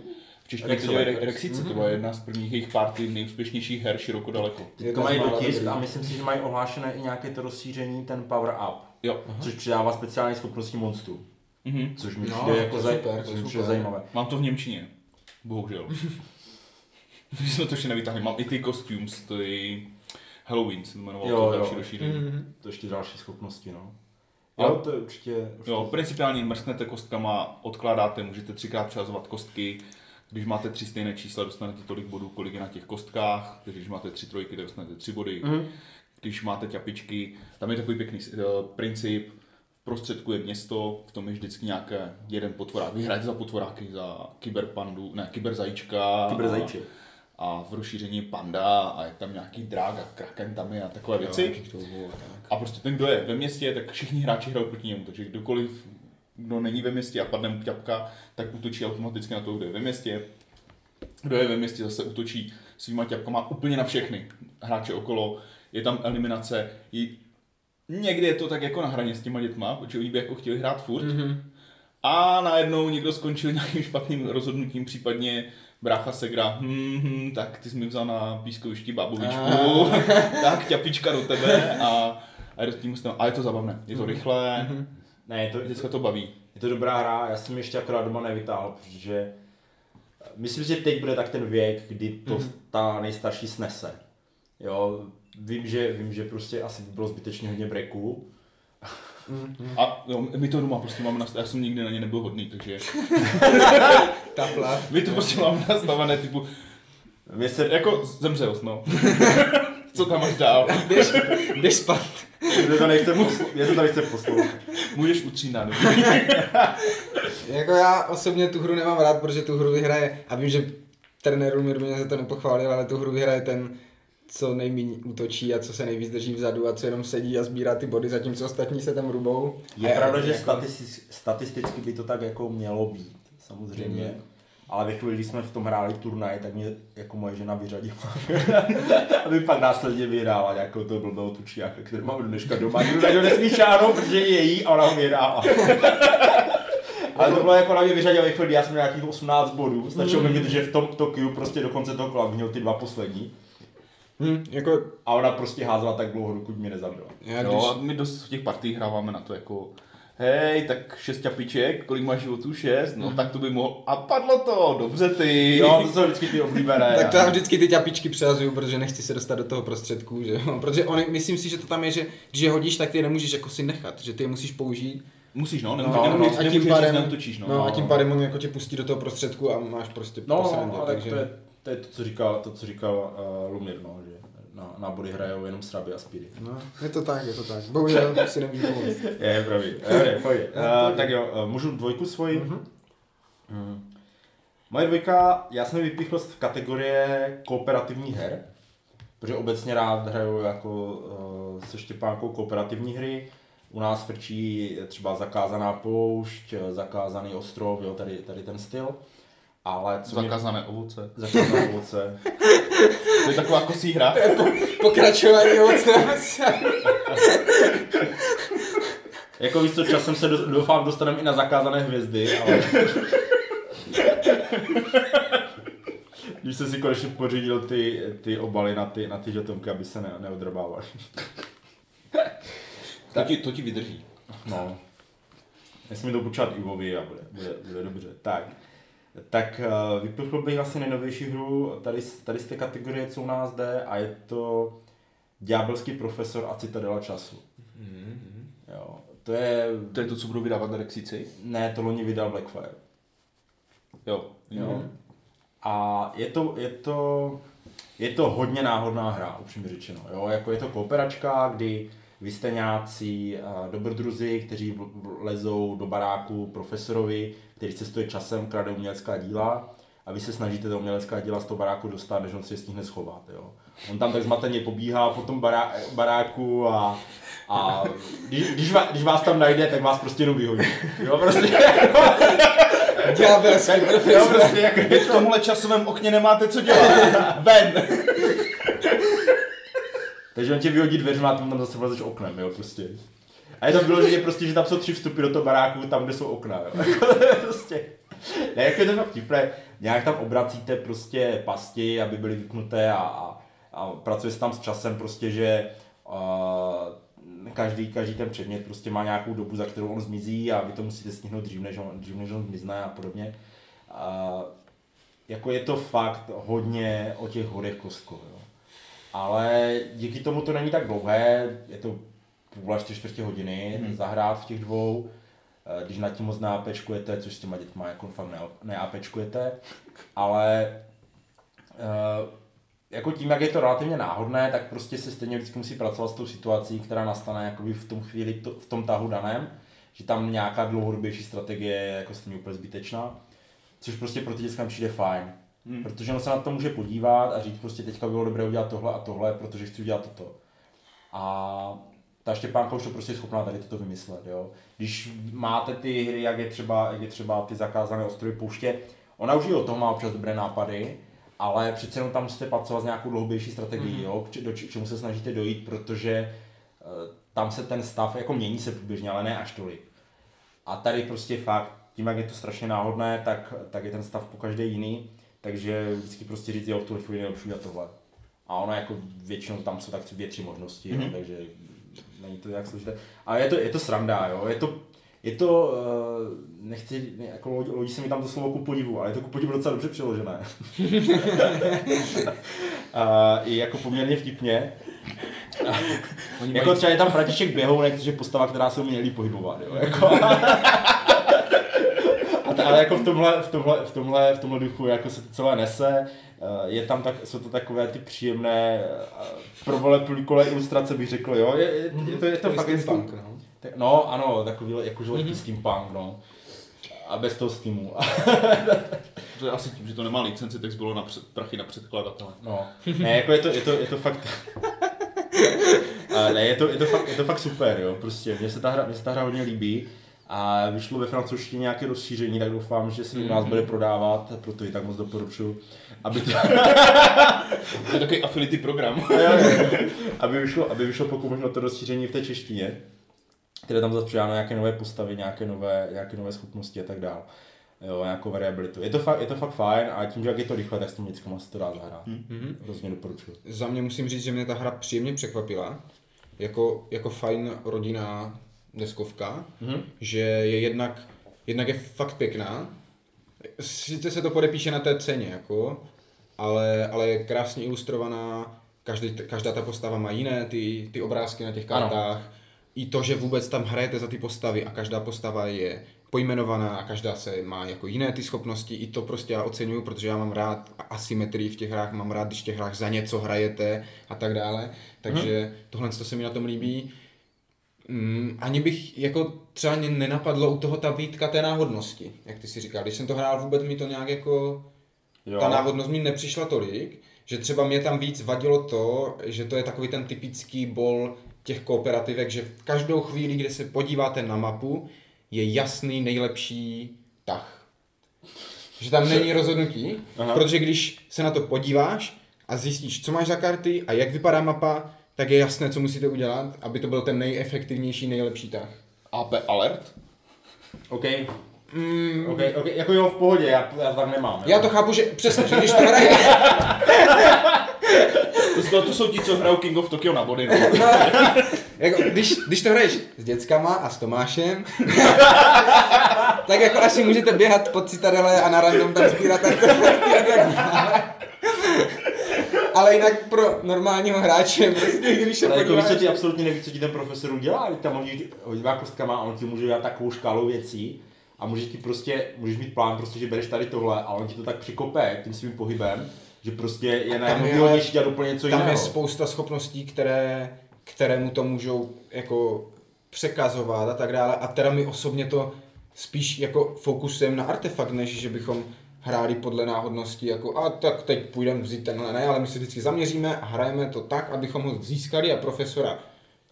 To Re- Rexice, to byla jedna z prvních jejich pár nejúspěšnějších her široko daleko. To Jedna mají dotisk a myslím si, že mají ohlášené i nějaké to rozšíření, ten Power Up, Jo. což přidává speciální schopnosti monstru, Mhm. což mi No, přijde to jako je zaj- super, to což super. zajímavé. Mám to v Němčině. Bohužel. My jsme to ještě nevytáhli. Mám i ty costumes, to je Halloween, se to jmenovalo Jo, to další rozšíření. Mhm. To ještě další schopnosti, no. Jo. Jo, to je určitě... určitě. Jo, principiálně mrsknete kostkama, odkládáte, můžete třikrát přehazovat kostky. Když máte tři stejné čísla, dostanete tolik bodů, kolik je na těch kostkách. Takže když máte tři trojky, tak dostanete tři body. Mhm. Když máte ťapičky, tam je takový pěkný uh, princip. Prostředku je město, v tom je vždycky nějaké jeden potvorák. Vy hrajete za potvoráky, za kyberpandu, ne, kyberzajíčka. Kyberzajíček. A, a v rozšíření panda a je tam nějaký drák a kraken tam je a takové věci. jakých to bylo, tak. A prostě ten, kdo je ve městě, tak všichni hráči hrajou proti němu, takže kdokoliv, kdo není ve městě a padne mu ťapka, tak útočí automaticky na toho, kdo je ve městě. Kdo je ve městě, zase útočí svýma ťapkama úplně na všechny hráče okolo. Je tam eliminace. I někdy je to tak jako na hraně s těma dětma, protože oni by jako chtěli hrát furt. Mm-hmm. A najednou někdo skončil nějakým špatným rozhodnutím, případně brácha Segra, hm, hm, tak ty jsi mi vzal na pískovišti bábovičku, tak ťapička do tebe a, a, je to tím a je to zabavné, je to rychlé, Ne, je to, děcka to baví. je to dobrá hra, já jsem ji ještě akorát doma nevytáhl, protože myslím, že teď bude tak ten věk, kdy to ta nejstarší snese. Jo, vím, že, vím, že prostě asi by bylo zbytečně hodně breaků. A jo, my to doma prostě máme nastavené, já jsem nikdy na ně nebyl hodný, takže Tapla. my to prostě máme nastavené typu, Mně se, jako zemřel, no. Co tam máš dál? Běž, běž spát. mě to nechce, posl- mě se to nechce poslouchat. Můžeš utřínat. Jako já osobně tu hru nemám rád, protože tu hru vyhraje, a vím, že trenér Lumír mě za to nepochválil, ale tu hru vyhraje ten, co nejméně útočí a co se nejvíc drží vzadu a co jenom sedí a sbírá ty body, zatímco ostatní se tam rubou. Je A pravda, že jako- statisticky, statisticky by to tak jako mělo být, samozřejmě. Ale ve chvíli, kdy jsme v tom hráli turnaj, tak mě jako moje žena vyřadila. Aby pak následně vyhrála nějakou to blbého tučiáka, který mám dneška doma. Nikdo na něho nesmí šáhnout, protože je její a ona ho vyhrála. Ale to bylo jako na mě vyřadila ve chvíli, já jsem měl nějakých 18 bodů. Stačilo mi vydržet v tom Tokiu prostě do konce toho kola, měl ty dva poslední. Hm, jako, A ona prostě házela tak dlouho, dokud mě nezabila. já Jo, když, a my dost v těch partích hráváme na to jako hej, tak šest ťapiček, kolik máš životů? Šest? No tak to by mohl. A padlo to, dobře ty. Jo, to jsou vždycky ty oblíbené. tak to já vždycky ty ťapičky přehazuju, protože nechci se dostat do toho prostředku, že jo? Protože oni, myslím si, že to tam je, že když je hodíš, tak ty je nemůžeš jako si nechat, že ty je musíš použít. Musíš, no, No, nemůžeš, no, nemůžeš, a tím pádem, neutočíš, no. no, a tím pádem on jako tě pustí do toho prostředku a máš prostě No, posrandě, ale takže... to je, to je to, co říkal, to, co říkal uh, Lumir, no, že na, na body hrajou jenom Sraby a Speedy. No, je to tak, je to tak. Bohužel si nemůžu pomoct. Je, pravý. Je, pojď. Uh, tak jo, uh, můžu dvojku svoji? Mm-hmm. Moje dvojka, já jsem vypíchl z kategorie kooperativních her, protože obecně rád hraju jako uh, se Štěpánkou kooperativní hry. U nás frčí třeba zakázaná poušť, eh, zakázaný ostrov, jo, tady, tady ten styl. Ale co mě... Zakázané ovoce. Zakázané ovoce. To je taková kosí hra. Pokračování ovocného Jako víš co, časem se do, doufám dostaneme i na zakázané hvězdy, ale... Když jsem si konečně pořídil ty, ty obaly na ty, na ty žetonky, aby se ne, neodrbávaly. To ti, to ti vydrží. No. Jestli mi to počítat Ivovi a bude, bude, bude dobře. Tak. Tak uh, vypichl bych asi nejnovější hru tady, tady z té kategorie, co u nás jde, a je to Ďábelský profesor a Citadela času. Jo. To je... To je to, co budou vydávat na Rexici? Ne, to loni vydal Blackfire. Jo. Jo. A je to, je to, je to hodně náhodná hra, upřímně řečeno. Jo? Jako je to kooperačka, kdy vy jste nějací uh, dobrodruzi, kteří lezou do baráku profesorovi, který cestuje časem, krade umělecká díla a vy se snažíte to umělecká díla z toho baráku dostat, než on si je stihne schovat. Jo? On tam tak zmateně pobíhá po tom bará, baráku a, a když, když, vás, když, vás tam najde, tak vás prostě jenom vyhodí. Jo, prostě, Ďábelský jo, profesor. prostě jako, Vy v tomhle časovém okně nemáte co dělat. Ven! Takže on tě vyhodí dveřma a tam zase vlezeš oknem, jo, prostě. A je to vyloženě prostě, že tam jsou tři vstupy do toho baráku, tam, kde jsou okna, jo. Prostě. Ne, jako je to fakt vtipné, nějak tam obracíte prostě pasti, aby byly vypnuté a, a, a pracuje se tam s časem prostě, že uh, každý, každý ten předmět prostě má nějakou dobu, za kterou on zmizí a vy to musíte stihnout dřív, než on, dřív, než on zmizne a podobně. Uh, jako je to fakt hodně o těch horech kostko, jo. Ale díky tomu to není tak dlouhé, je to půl až tři čtvrtě hodiny hmm. zahrát v těch dvou. Eh, Když nad tím moc neapečkujete, což s těma dětma jako fakt ne, neapečkujete, ale eh, jako tím, jak je to relativně náhodné, tak prostě se stejně vždycky musí pracovat s tou situací, která nastane jakoby v tom chvíli, to, v tom tahu daném, že tam nějaká dlouhodobější strategie je jako stejně úplně zbytečná, což prostě pro ty děcka přijde fajn. Hmm. Protože on se na to může podívat a říct prostě teďka by bylo dobré udělat tohle a tohle, protože chci udělat toto. A ta Štěpánka už to prostě je schopná tady toto vymyslet, jo. Když máte ty hry, jak je třeba, jak je třeba ty zakázané ostrovy pouště, ona už i o tom má občas dobré nápady, ale přece jenom tam musíte pracovat s nějakou dlouhodobější strategií, mm-hmm. jo, k, do k čemu se snažíte dojít, protože uh, tam se ten stav jako mění se průběžně, ale ne až tolik. A tady prostě fakt, tím jak je to strašně náhodné, tak, tak je ten stav po každé jiný, takže vždycky prostě říct, jo, v tuhle chvíli nejlepší udělat tohle. A ono jako většinou tam jsou tak dvě, tři možnosti, mm-hmm. jo, takže není to nějak složité. Ale je to, je to sranda, jo, je to, je to, uh, nechci, ne, jako lodi se mi tam to slovo ku podivu, ale je to ku podivu docela dobře přeložené. a i jako poměrně vtipně. Oni jako třeba je tam František Běhounek, což je postava, která se umí nejlíp pohybovat, jo, jako. Ale jako v tomhle, v, tomhle, v, tomhle, v tomhle duchu jako se to celé nese. Eh, Je tam tak, jsou to takové ty příjemné eh, pro kole ilustrace bych řekl, jo. Je, je, je to, je to fakt steampunk, no. tak- No, ano, takový jakože lehký steampunk, no. A bez toho steamu. To je asi tím, že to nemá licenci, tak zbylo na před, prachy na předkladatele. No, ne, jako je to, je to, je to fakt... A ne, je to, je, to fakt, je to fakt super, jo, prostě, mně se ta hra, mně se ta hra hodně líbí. A vyšlo ve francouzštině nějaké rozšíření, tak doufám, že se u nás bude prodávat, proto ji tak moc doporučuji, aby to, To je takový affinity program. aby vyšlo, aby vyšlo pokud možno to rozšíření v té češtině, které tam zase přidáno nějaké nové postavy, nějaké nové, nějaké nové schopnosti a tak dále. Jo, nějakou variabilitu. Je to, fakt, je to fakt fajn a tím, že jak je to rychle, tak s tím dětskama se to dá zahrát. Mm-hmm. Hrozně doporučuji. Za mě musím říct, že mě ta hra příjemně překvapila. Jako, jako fajn rodinná deskovka, Mhm. že je jednak, jednak je fakt pěkná. Sice se to podepíše na té ceně, jako, ale, ale je krásně ilustrovaná, každý, každá ta postava má jiné ty, ty obrázky na těch Ano. kartách. I to, že vůbec tam hrajete za ty postavy a každá postava je pojmenovaná a každá se má jako jiné ty schopnosti, i to prostě já oceňuju, protože já mám rád asymetrii v těch hrách, mám rád, když v těch hrách za něco hrajete a tak dále, takže hmm. tohle to se mi na tom líbí. Mm, ani bych jako třeba nenapadlo u toho ta výtka té náhodnosti, jak ty si říkal. Když jsem to hrál, vůbec mi to nějak jako, Jo. ta náhodnost mi nepřišla tolik, že třeba mě tam víc vadilo to, že to je takový ten typický bol těch kooperativek, že v každou chvíli, kdy se podíváte na mapu, je jasný nejlepší tah. Že tam není rozhodnutí, Aha. protože když se na to podíváš a zjistíš, co máš za karty a jak vypadá mapa, tak je jasné, co musíte udělat, aby to byl ten nejefektivnější, nejlepší tah. AP Alert? OK. Mm. OK, OK, jako jo, v pohodě, já, já tak nemám. jo. Já to chápu, že přesně, že když to hraješ, To, to, to jsou ti, co hrajou King of Tokyo na body. No. jako, když, když to hraješ s dětskama a s Tomášem, tak jako asi můžete běhat po citadele a na random tam sbírat artefakty a tak. Ale jinak pro normálního hráče, prostě, když se Ale jako víš, ti absolutně neví, co ti ten profesor udělá, tam hodí hodivá kostkama a on ti může dát takovou škálu věcí a může ti prostě, můžeš mít plán prostě, že bereš tady tohle a on ti to tak přikope tím svým pohybem, že prostě je najednou je- výhodnější dělat úplně něco Tam jiného. je spousta schopností, které, které mu to můžou jako překazovat a tak dále. A teda mi osobně to spíš jako fokusujeme na artefakt, než že bychom hráli podle náhodnosti, jako a tak teď půjdeme vzít tenhle, ne, ale my se vždycky zaměříme a hrajeme to tak, abychom ho získali a profesora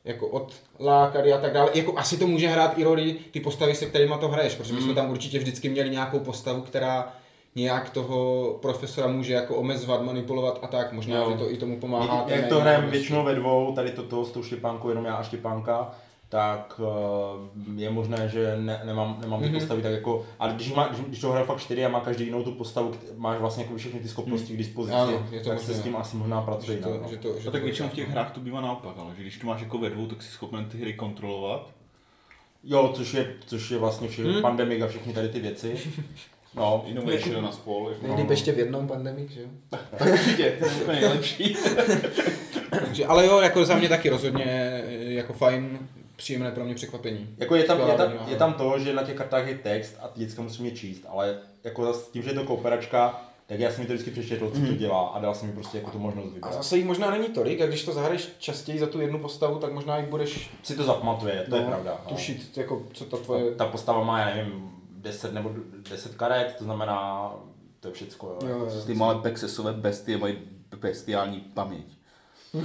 jako odlákali a tak dále. Jako asi to může hrát i roli ty postavy, se kterými to hraješ, protože my jsme tam určitě vždycky měli nějakou postavu, která nějak toho profesora může jako omezovat, manipulovat a tak. Možná, Jo. že to i tomu pomáhá. Jak, jak to hrajeme většinou ve dvou, tady toto s tou Štěpánkou, jenom já a Štěpánka, tak eh, je možné, že ne, nemám, nemám ty Mhm. postavy tak jako, ale když, má, když, když to hraje fakt čtyři a má každý jinou tu postavu, máš vlastně jako všechny ty schopnosti k dispozici, Mhm. Ano, je to tak se možné. s tím asi možná pracuje Že to, no. že to, že A tak většinou v těch hrách to bývá naopak, ale že když to máš jako ve dvou, tak jsi schopen ty hry kontrolovat. Jo, což je, což je vlastně vše, Hmm. pandemik a všechny tady ty věci. No, Innovation na spol. Jako. Nejlíp ještě v jednom pandemik, že jo? Tak určitě, to je úplně nejlepší. Takže, ale jo, jako za mě taky rozhodně eh, jako fajn, příjemné pro mě překvapení. Jako je tam, je, tam, je tam to, že na těch kartách je text a ty vždycky musím je číst, ale jako zas tím, že je to kooperačka, tak já jsem mi to vždycky přečetl, co to dělá a dal jsem mi prostě jako tu možnost A vybrat. zase jich možná není tolik, a když to zahraješ častěji za tu jednu postavu, tak možná jich budeš Si to zapamatuje, to je no, pravda. no. tušit, jako, co ta tvoje... Ta postava má, já nevím, 10 nebo 10 karet, to znamená, to je všecko. Jo. Jo, jo. Ty malé pexesové bestie mají bestiální paměť.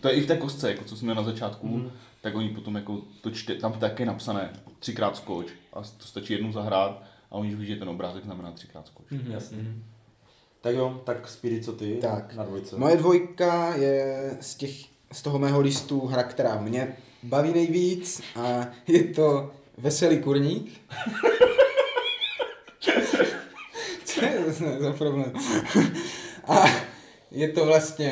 To je i v té kostce, jako co jsme měli na začátku, Mhm. tak oni potom jako to čte, tam také je napsané třikrát skoč a to stačí jednou zahrát a oni už ví, že ten obrázek znamená třikrát skoč. Jasný. Tak jo, tak Spirit, co ty Tak. na dvojce? Moje dvojka je z, těch, z toho mého listu hra, která mě baví nejvíc a je to Veselý kurník. Co je to za problém? A je to vlastně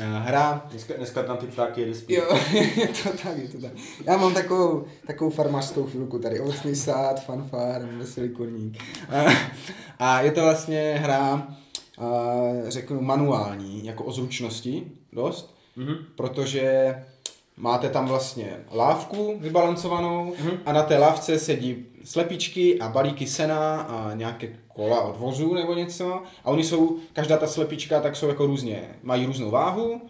eh, hra, Dneska, dneska tam ty ptáky jede spíš. Jo, je to tak, je to tak. Já mám takovou, takovou farmářskou chvilku tady. Ovocný sád, fanfár, veselý kurník. A, a je to vlastně hra, a, řeknu, manuální, jako o zručnosti dost, Mhm. protože máte tam vlastně lávku vybalancovanou a na té lávce sedí slepičky a balíky sena a nějaké kola od vozu nebo něco. A oni jsou, každá ta slepička tak jsou jako různě, mají různou váhu.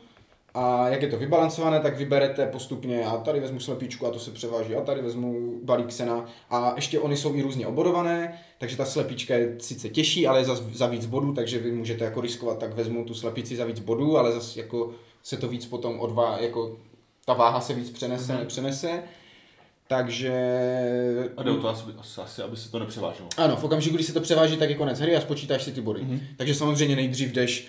A jak je to vybalancované, tak vyberete postupně a tady vezmu slepičku a to se převáží a tady vezmu balík sena. A ještě oni jsou i různě obodované, takže ta slepička je sice těžší, ale je za, za víc bodů, takže vy můžete jako riskovat, tak vezmu tu slepici za víc bodů, ale zase jako se to víc potom odvá, jako ta váha se víc přenese, mm-hmm. přenese. Takže... A jde o to asi, asi, aby se to nepřeváželo. Ano, v okamžiku, kdy se to převáží, tak je konec hry a spočítáš si ty body. Mm-hmm. Takže samozřejmě nejdřív jdeš,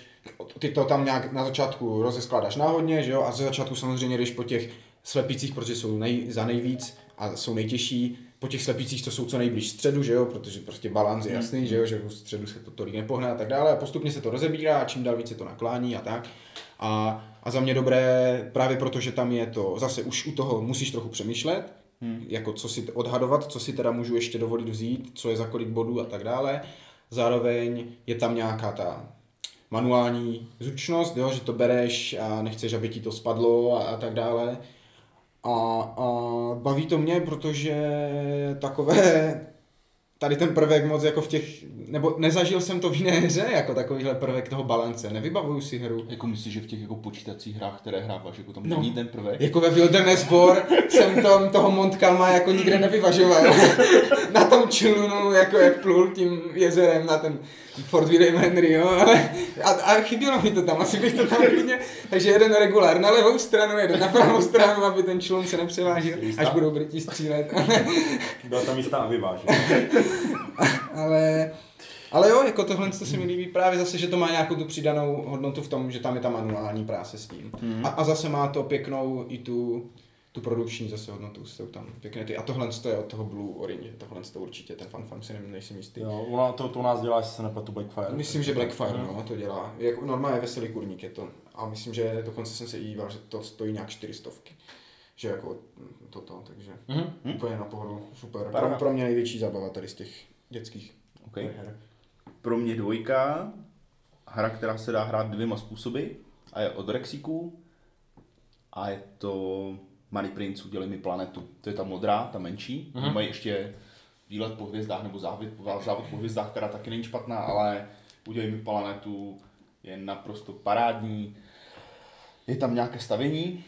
ty to tam nějak na začátku rozeskládáš náhodně, že jo, a ze začátku samozřejmě jdeš po těch slepicích, protože jsou nej, za nejvíc a jsou nejtěžší, po těch slepicích, co jsou co nejblíž středu, že jo, protože prostě balans je jasný, že jo, že v středu se to tolik nepohne a tak dále a postupně se to rozebírá a čím dál víc se to naklání a tak. A, a za mě dobré právě proto, že tam je to, zase už u toho musíš trochu přemýšlet, hmm. jako co si odhadovat, co si teda můžu ještě dovolit vzít, co je za kolik bodů a tak dále. Zároveň je tam nějaká ta manuální zručnost, jo, že to bereš a nechceš, aby ti to spadlo a, a tak dále. A, a baví to mě, protože takové tady ten prvek moc jako v těch, nebo nezažil jsem to v jiné hře, jako takovýhle prvek toho balance, nevybavuju si hru. Jako myslíš, že v těch jako počítacích hrách, které hráváš, jako tam No. není ten prvek? Jako ve Wilderness War jsem tam toho Montkalma jako nikde nevyvažoval. na tom člunu, jako jak plul tím jezerem na ten Fort William Henry, jo, ale a, a chybělo mi to tam, asi bych to tam klidně, takže jeden regulár na levou stranu, jeden na pravou stranu, aby ten člun se nepřevážil, až budou Briti střílet. Byla tam jistá aviva, že? ale, ale jo, jako tohle to se mi líbí právě zase, že to má nějakou tu přidanou hodnotu v tom, že tam je ta manuální práce s tím. Mhm. A, a zase má to pěknou i tu, tu produkční zase hodnotu, jsou tam pěkné ty. A tohle to je od toho Blue Orange, tohle to určitě, ten fan si nevím, nejsem jistý. Jo, ona to, to u nás dělá, jestli se nepletu Blackfire. Myslím, že Blackfire no, to dělá. Jako normálně veselý kurník je to. A myslím, že dokonce jsem se i díval, že to stojí nějak čtyři stovky. Že jako toto, takže Mhm. úplně na pohodu, super. Pro, pro mě největší zábava tady z těch dětských Okay. her. Pro mě dvojka, hra, která se dá hrát dvěma způsoby a je od Rexíku a je to Money Prince, udělej mi planetu. To je ta modrá, ta menší. Mm-hmm. Mají ještě výlet po hvězdách nebo závod, závod po hvězdách, která taky není špatná, ale udělej mi planetu je naprosto parádní. Je tam nějaké stavění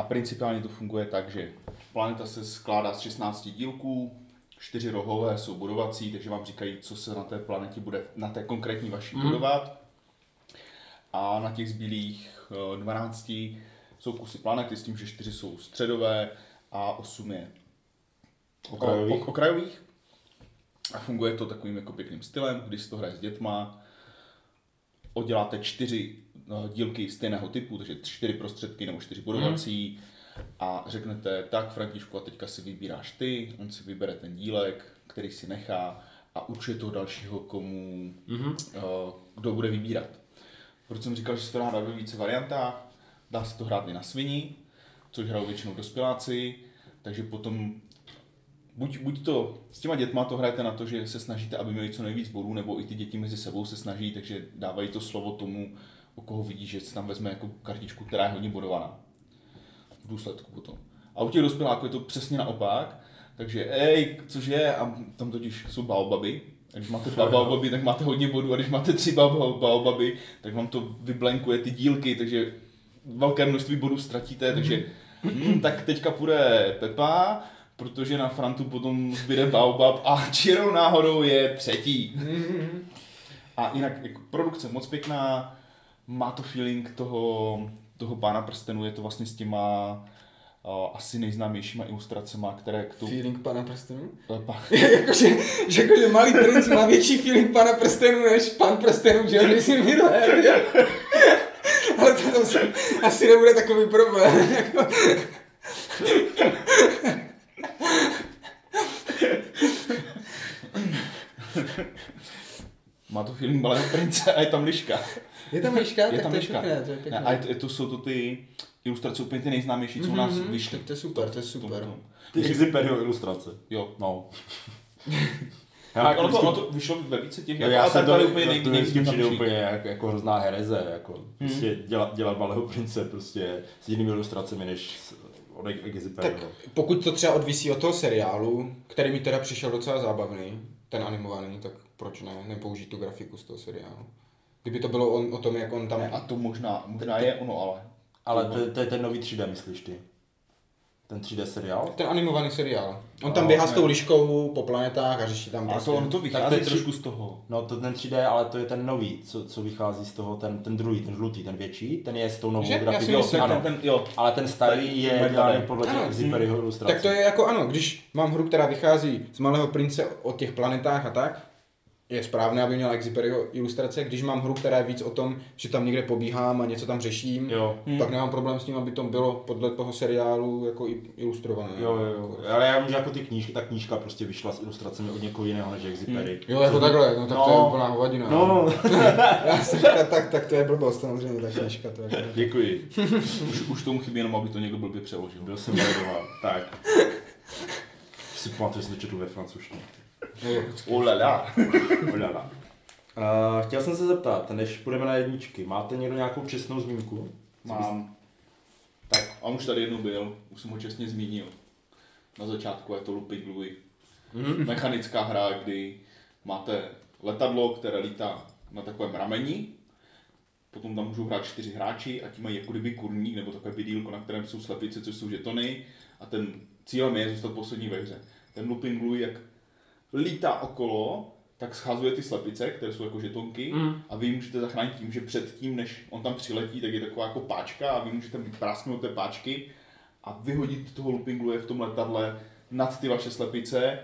a principiálně to funguje tak, že planeta se skládá z 16 dílků, čtyři rohové jsou budovací, takže vám říkají, co se na té planetě bude, na té konkrétní vaší mm. budovat. A na těch zbylých eh, 12 jsou kusy planety s tím, že 4 jsou středové a 8 je Okrajových. okrajových. A funguje to takovým jako pěkným stylem, když to hraje s dětma, odděláte čtyři dílky stejného typu, takže čtyři prostředky nebo čtyři bodovací. A řeknete, tak Františku, a teďka si vybíráš ty, on si vybere ten dílek, který si nechá a určuje toho dalšího, komu, mm-hmm. uh, kdo bude vybírat. Proč jsem říkal, že se to dá hrát ve více variantách, dá se to hrát i na svini, což hrajou většinou dospěláci, takže potom buď, buď to s těma dětma to hrajete na to, že se snažíte, aby měli co nejvíc bodů, nebo i ty děti mezi sebou se snaží, takže dávají to slovo tomu, o koho vidí, že se tam vezme jako kartičku, která je hodně bodovaná. V důsledku potom. A u těch dospěláků je to přesně naopak, takže ej, cože, a tam totiž jsou baobaby, a když máte dva baobaby, tak máte hodně bodů, a když máte tři bao- baobaby, tak vám to vyblenkuje ty dílky, takže velké množství bodů ztratíte, takže hm, tak teďka půjde Pepa, protože na Frantu potom zbyde Baobab a čirou náhodou je třetí. A jinak jako produkce moc pěkná, má to feeling toho, toho pána prstenů, je to vlastně s těma uh, asi nejznámějšíma ilustracema, které k tomu... Feeling pana prstenů? Pa, jakože, že jakože malý princ má větší feeling pana prstenů než pan prstenů Jeremy si Miller. Ale to tam se, asi nebude takový problém. Jako, má to feeling malého prince a je tam liška. Je tam myška? Je Tak tam to je pěkné, to je Ne, pěkné. a je to, je to, jsou to ty ilustrace úplně ty nejznámější, co u nás Mhm, vyšly. tak to je super, to je super. Ty Eximperio ilustrace. Jo. No. Tak ono to, ono to vyšlo ve více těch, No, jako, já ale jsem to, takhle úplně nej, to vždycky přijde nejvýznamnější. úplně jako, jako hrozná hereze, jako prostě dělat, dělat malého prince prostě s jinými ilustracemi než s- od Eximperio. Tak pokud to třeba odvisí od toho seriálu, který mi teda přišel docela zábavný, ten animovaný, tak proč ne, nepoužít tu grafiku z toho seriálu. Kdyby to bylo on, o tom, jak on tam... Ne, a to možná, možná je ono, ale... Ale to, to je ten nový 3D, myslíš ty? Ten 3D seriál? Ten animovaný seriál. On tam No, běhá s ne. tou liškou po planetách a řeší tam A prostě... to, ono to Tak vychází to je tři- trošku z toho. No to ten 3D, ale to je ten nový, co, co vychází z toho, ten, ten druhý, ten žlutý, ten větší, ten je s tou novou grafikou. ano. Ten, ten, jo, Ale ten starý Tak, je ten dělaný podle těch ilustrací. Tak to je jako ano, když mám hru, která vychází z Malého prince o těch planetách a tak, je správné, aby měla Eximperio ilustrace. Když mám hru, která je víc o tom, že tam někde pobíhám a něco tam řeším, Jo. tak nemám problém s tím, aby to bylo podle toho seriálu jako i- ilustrované. Jo, jo, jo. Ale já vím, že jako ty knížky, ta knížka prostě vyšla s ilustracemi od někoho jiného než Eximpery. Jo, jako takhle, no tak No. to je úplná hovadina. No, Já jsem říkal, tak, tak to je blbost, samozřejmě, ta knížka, to je děkuji. už, už tomu chybí jenom, aby to někdo blbě přeložil. Byl jsem. Tak. Si pamatuju, že jsem to četl ve francouzštině. Oh la la. Ulala. Uh, chtěl jsem se zeptat, než půjdeme na jedničky, máte někdo nějakou čestnou zmínku? Mám. Tak. A on už tady jednou byl, už jsem ho čestně zmínil. Na začátku je to Looping Louis. Mhm. Mechanická hra, kdy máte letadlo, které lítá na takovém rameni, potom tam můžou hrát čtyři hráči a ti mají jako kdyby kurník nebo takové bydílko, na kterém jsou slepice, což jsou žetony a ten cílem je zůstat poslední ve hře. Ten Looping Louis, jak lítá okolo, tak scházuje ty slepice, které jsou jako žetonky Mm. a vy ji můžete zachránit tím, že předtím, než on tam přiletí, tak je taková jako páčka a vy můžete prásknout té páčky a vyhodit toho Looping Louis v tom letadle nad ty vaše slepice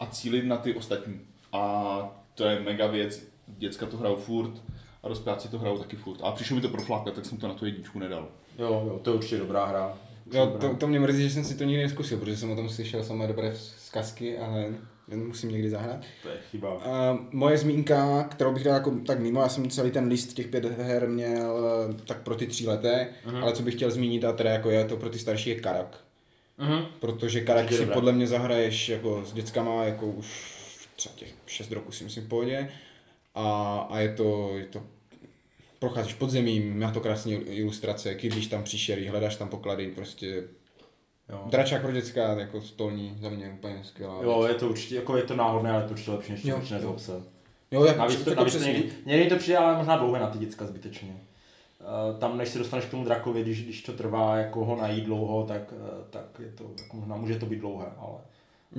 a cílit na ty ostatní. A to je mega věc, děcka to hrajou furt a dospěláci to hrajou taky furt. A přišlo mi to proflákat, tak jsem to na tu jedničku nedal. Jo, jo, to je určitě dobrá hra. Jo, to, to mě mrzí, že jsem si to nikdy neskusil, protože jsem o tom slyšel samé dobré zkazky, ale jen musím někdy zahrát. To je chyba. A moje zmínka, kterou bych dal jako tak mimo, já jsem celý ten list těch pět her měl eh, tak pro ty tříleté, Mhm. ale co bych chtěl zmínit a teda jako je to pro ty starší je Karak. Mhm. Protože Karak si podle mě zahraješ jako s dětskama jako už třeba těch 6 roků si myslím v pohodě a, a je to, je to procházíš podzemím, má to krásné ilustrace, kydlíš tam příšery, hledáš tam poklady, prostě Jo. dračák pro děcka, jako stolní, za mě úplně skvělá. jo, je to určitě, jako je to náhodné, ale je to určitě lepší než Jo, než nezlob se. jo jako, Navíc to, jako navíc přesně. někdy, někdy to přijde, ale možná dlouhé na ty děcka zbytečně. Eh, Tam, než se dostaneš k tomu drakovi, když, když to trvá jako ho najít dlouho, tak, eh, tak je to, jako možná může to být dlouhé, ale,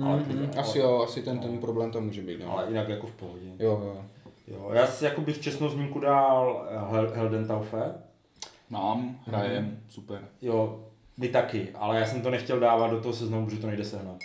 ale, Mm, mm, asi ale, jo, asi ten, ten problém tam může být. No. ale jinak jako v pohodě. Jo, jo. Jo, já si jako bych čestnou zmínku dal eh, Hel- Heldentaufe. Mám, hrajem, super. Jo, my taky, ale já jsem to nechtěl dávat do toho seznamu, protože to nejde sehnat.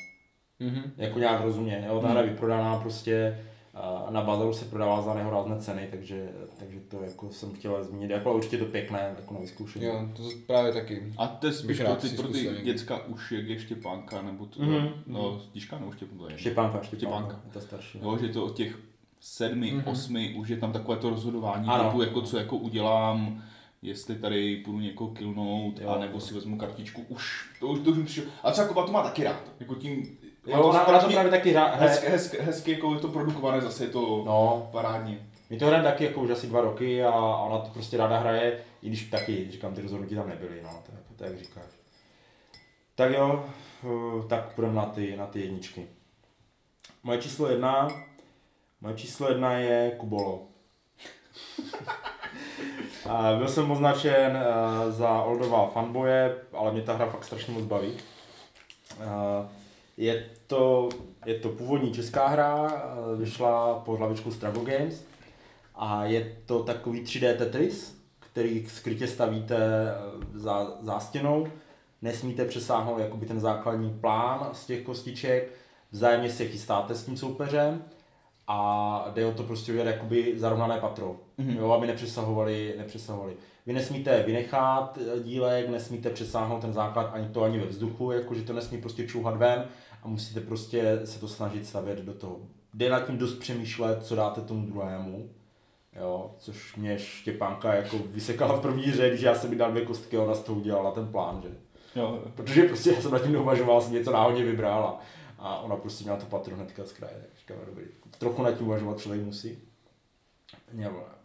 Mhm. Jako nějak rozumně, jo, ta hra je vyprodaná prostě, a na bazaru se prodává za nehorázné ceny, takže, takže to jako jsem chtěl zmínit, jako určitě to pěkné, jako na vyzkoušení. Jo, to právě taky. A to je spíš pro rád ty, si pro ty děcka už jak je Štěpánka, nebo to, Mhm, no, nebo Štěpánka. je. Štěpánka, Štěpánka, Štěpánka. je ta starší. Jo, že to od těch sedmi, Mhm. mm-hmm. osmi, už je tam takové to rozhodování Ano. typu, jako co jako udělám, jestli tady půjdu někoho killnout, Jo. anebo si vezmu kartičku, už, to už, to už mi přišlo. A třeba Kuba to má taky rád, jako tím, Jo, ona, ona to právě taky hra, hezky, hezky, hezky, jako je to produkované, zase je to no, parádně. my to hrajeme taky jako už asi dva roky a ona to prostě ráda hraje, i když taky, říkám, ty rozhodnutí tam nebyly, no, to, to je jak říkáš. Tak jo, eh, tak půjdeme na ty, na ty jedničky. Moje číslo jedna, moje číslo jedna je Kubolo. Byl jsem označen eh, za oldová fanboje, ale mě ta hra fakt strašně moc baví. Eh, Je to, je to původní česká hra, eh, vyšla pod hlavičkou Strago Games a je to takový 3D Tetris, který skrytě stavíte za zástěnou. Nesmíte přesáhnout jakoby ten základní plán z těch kostiček, vzájemně se chystáte s tím soupeřem a jde o to prostě udělat jakoby zarovnané patro, mm-hmm. jo, aby nepřesahovali, nepřesahovali. Vy nesmíte vynechat dílek, nesmíte přesáhnout ten základ ani to ani ve vzduchu, jakože to nesmí prostě čouhat ven a musíte prostě se to snažit stavět do toho. Jde nad tím dost přemýšlet, co dáte tomu druhému, jo, což mě Štěpánka jako vysekala v první hře, když já jsem mi dal dvě kostky a ona z toho udělala ten plán, že. Jo, Protože prostě já jsem nad tím neuvažoval, jsem něco náhodně vybral a, ona prostě měla to patro hnedka z kraje, tak říkám, dobrý. Trochu nad tím uvažovat člověk musí.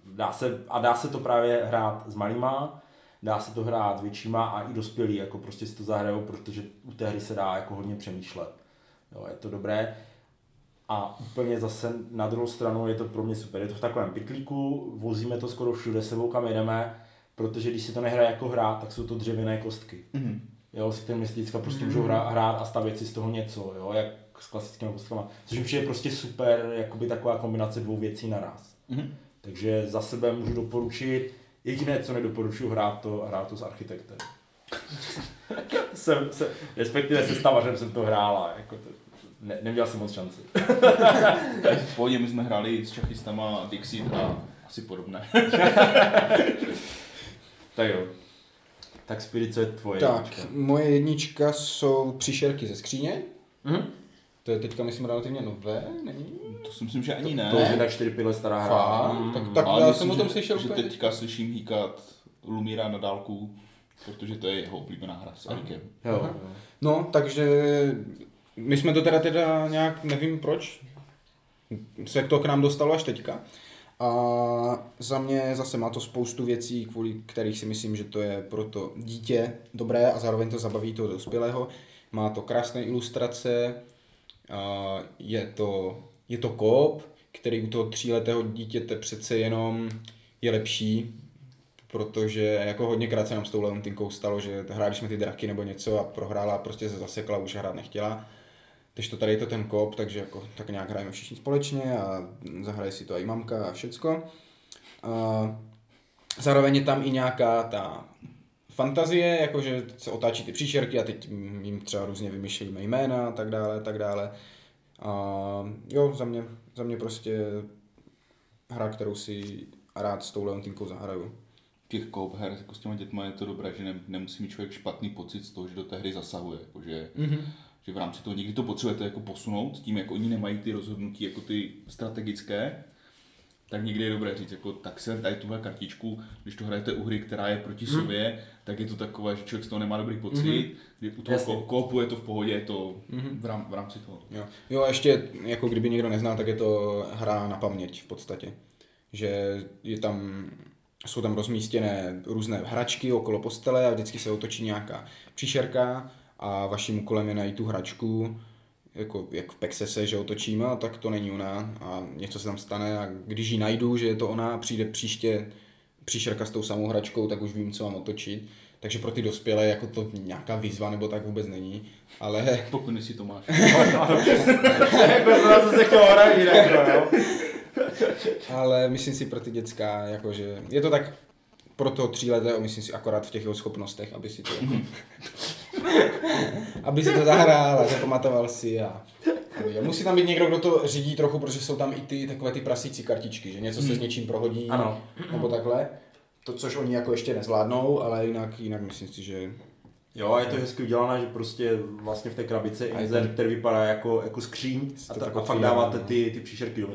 Dá se, a dá se to právě hrát s malýma, dá se to hrát s většíma a i dospělí, jako prostě si to zahrajou, protože u té hry se dá jako hodně přemýšlet. Jo, je to dobré. A úplně zase na druhou stranu je to pro mě super. Je to v takovém pytlíku, vozíme to skoro všude sebou, kam jedeme, protože když si to nehraje jako hra, tak jsou to dřevěné kostky. Mhm. Jo, si ten mystická prostě můžou hrát, hrát a stavět si z toho něco, jo, jak s klasickými kostkama. Což mi přijde prostě super, jakoby taková kombinace dvou věcí naraz. Mhm. Takže za sebe můžu doporučit, jediné, co nedoporučuji, hrát to, hrát to s architektem. jsem, jsem, respektive se stavařem jsem to hrála, jako to, ne, neměl jsem moc šanci. V pohodě my jsme hráli s čachistama Dixit a asi podobné. tak jo. Tak Spirit, co je tvoje? Tak, jednička? moje jednička jsou příšerky ze skříně. Mhm. To je teďka, myslím, relativně nové, není? To si myslím, že ani ne. To už je tak 4 pile stará hra. Fakt? Mm. Tak- tak- Ale já myslím, jsem o tom že- slyšel že úplně teďka slyším hýkat Lumíra na dálku, protože to je jeho oblíbená hra s. Jo, jo. No, takže my jsme to teda teda nějak, nevím proč, se to k nám dostalo až teďka. A za mě zase má to spoustu věcí, kvůli kterých si myslím, že to je pro to dítě dobré a zároveň to zabaví toho dospělého. Má to krásné ilustrace, a je to, je to kóp, který u toho tříletého dítěte přece jenom je lepší, protože jako hodněkrát se nám s tou Leontinkou stalo, že hráli jsme ty draky nebo něco a prohrála a prostě se zasekla, už hrát nechtěla. Když to tady je to ten kop, takže jako, tak nějak hrajeme všichni společně a zahraje si to i mamka a všecko. A zároveň je tam i nějaká ta fantazie, jakože se otáčí ty příšerky a teď jim třeba různě vymýšlíme jména a tak dále, tak dále. A jo, za mě, za mě prostě hra, kterou si rád s tou Leontinkou zahraju. Těch koup her jako s těma dětma je to dobré, že ne, nemusí mít člověk špatný pocit z toho, že do té hry zasahuje. Jako, že, mm-hmm. Že v rámci toho někdy to potřebujete jako posunout, tím jako oni nemají ty rozhodnutí jako ty strategické, tak někdy je dobré říct, jako, tak se daj tuhle kartičku, když to hrajete u hry, která je proti Mhm. sobě, tak je to takové, že člověk z toho nemá dobrý pocit, mm-hmm. kdy u toho ko- koopu je to v pohodě, je to Mhm. v, rám, v rámci toho. Jo. jo, a ještě, jako kdyby někdo neznal, tak je to hra na paměť v podstatě. Že je tam, jsou tam rozmístěné různé hračky okolo postele a vždycky se otočí nějaká příšerka a vaším úkolem je najít tu hračku, jako jak v Pexese, že otočíme, a tak to není ona a něco se tam stane a když ji najdu, že je to ona a přijde příště příšerka s tou samou hračkou, tak už vím, co mám otočit. Takže pro ty dospělé jako to nějaká výzva nebo tak vůbec není, ale Pokud si to máš. To jsem se chtěl jinak, no. Ale myslím si pro ty dětská, jakože je to tak pro toho tříletého, myslím si akorát v těch jeho schopnostech, aby si to... aby si to zahrál a zapamatoval si a a musí tam být někdo, kdo to řídí trochu, protože jsou tam i ty takové ty prasící kartičky, že něco se s něčím prohodí, Ano. nebo takhle. To, což oni jako ještě nezvládnou, ale jinak, jinak myslím si, že Jo, a je to hezky udělané, že prostě vlastně v té krabici je který vypadá jako, jako skříň a, ta, tak a fakt dáváte no. ty, ty příšerky. do-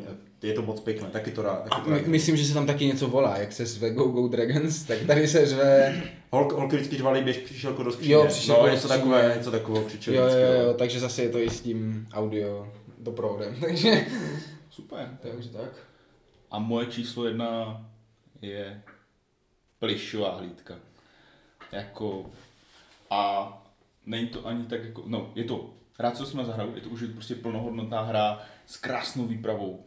Je to moc pěkné, taky to rád. Taky a to my, rád. myslím, že se tam taky něco volá, jak se zve Go Go Dragons, tak tady se řve Holk, holky vždycky řvali, běž příšerko do skříně. Jo, příšerko no, do něco takové, něco takového křičeli Jo, jo, jo, takže zase je to i s tím audio doprovodem, takže, Super. takže tak. A moje číslo jedna je plišová hlídka. Jako, a není to ani tak jako, no, je to, rád co jsme zahraju, je to už prostě plnohodnotná hra s krásnou výpravou.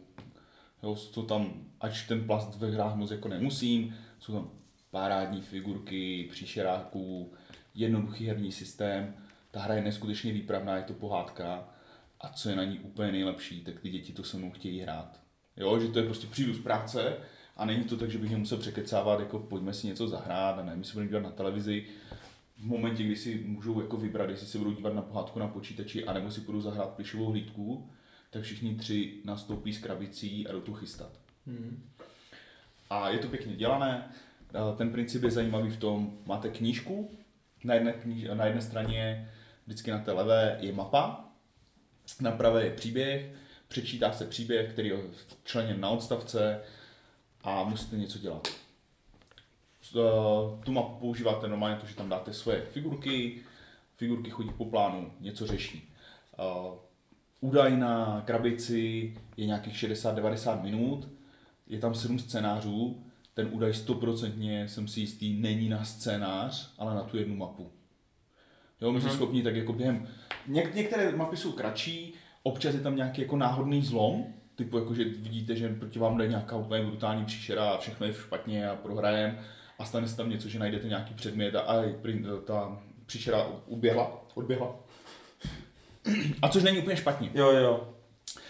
Jo, jsou tam, ač ten plast ve hrách moc jako nemusím, jsou tam parádní figurky, příšeráků, jednoduchý herní systém, ta hra je neskutečně výpravná, je to pohádka a co je na ní úplně nejlepší, tak ty děti to se mnou chtějí hrát. Jo, že to je prostě přijdu z práce a není to tak, že bych je musel překecávat, jako pojďme si něco zahrát a nevím, si budeme dívat na televizi. V momentě, kdy si můžou jako vybrat, jestli se budou dívat na pohádku na počítači, anebo si budou zahrát plišovou hlídku, tak všichni tři nastoupí s krabicí a jdou tu chystat. A je to pěkně dělané. Eh, Ten princip je zajímavý v tom, máte knížku, na jedné, kníž, na jedné straně vždycky na té levé je mapa, na pravé je příběh, přečítá se příběh, který je členěn na odstavce a musíte něco dělat. Eh, Tu mapu používáte normálně to, že tam dáte svoje figurky, figurky chodí po plánu, něco řeší. Údaj na krabici je nějakých 60-90 minut, je tam 7 scénářů, ten údaj 100% jsem si jistý, není na scénář, ale na tu jednu mapu. Jo, my jsme schopni tak jako během... Něk- některé mapy jsou kratší, občas je tam nějaký jako náhodný zlom, typu jako, že vidíte, že proti vám jde nějaká úplně brutální příšera a všechno je špatně a prohrajem a stane se tam něco, že najdete nějaký předmět a aj, prin- ta příšera uběhla, odběhla. A což není úplně špatně. Jo, jo.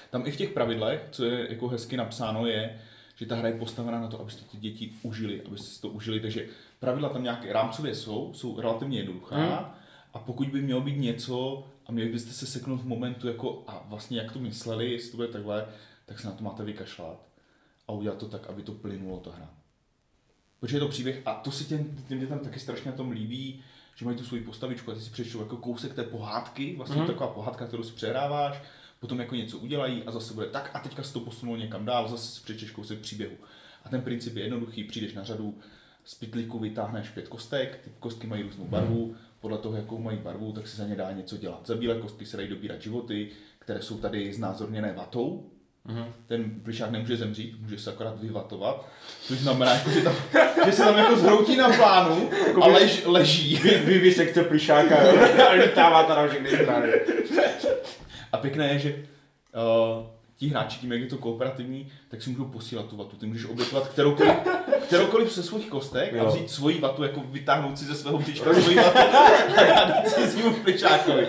Tam i v těch pravidlech, co je jako hezky napsáno, je, že ta hra je postavená na to, abyste ty děti užili, abyste si to užili, takže pravidla tam nějaké rámcově jsou, jsou relativně jednoduchá Hmm. a pokud by mělo být něco a měli byste se seknout v momentu jako a vlastně jak to mysleli, jestli to bude takhle, tak se na to máte vykašlat a udělat to tak, aby to plynulo ta hra. Protože je to příběh a to si těm, těm dětem taky strašně na tom líbí, že mají tu svoji postavičku a ty si přečtou jako kousek té pohádky, vlastně mm. taková pohádka, kterou si přehráváš, potom jako něco udělají a zase bude tak a teďka si to posunul někam dál, zase si přečteš kousek příběhu. A ten princip je jednoduchý, přijdeš na řadu, z pytlíku vytáhneš pět kostek, ty kostky mají různou barvu, podle toho, jakou mají barvu, tak se za ně dá něco dělat. Za bílé kostky se dají dobírat životy, které jsou tady znázorněné vatou, ten plišák nemůže zemřít, může se akorát vyvatovat, což znamená, jako, že, tam, že se tam jako zhroutí na plánu a lež, leží. Vy, vy sekce plišáka jo, a lítává to na všechny strany. A pěkné je, že uh, ti hráči tím, jak je to kooperativní, tak si můžou posílat tu vatu. Ty můžeš obětovat kteroukoliv, kteroukoliv ze svých kostek a Jo. vzít svoji vatu, jako vytáhnout si ze svého bříška svoji vatu a dát si svým plišákovi.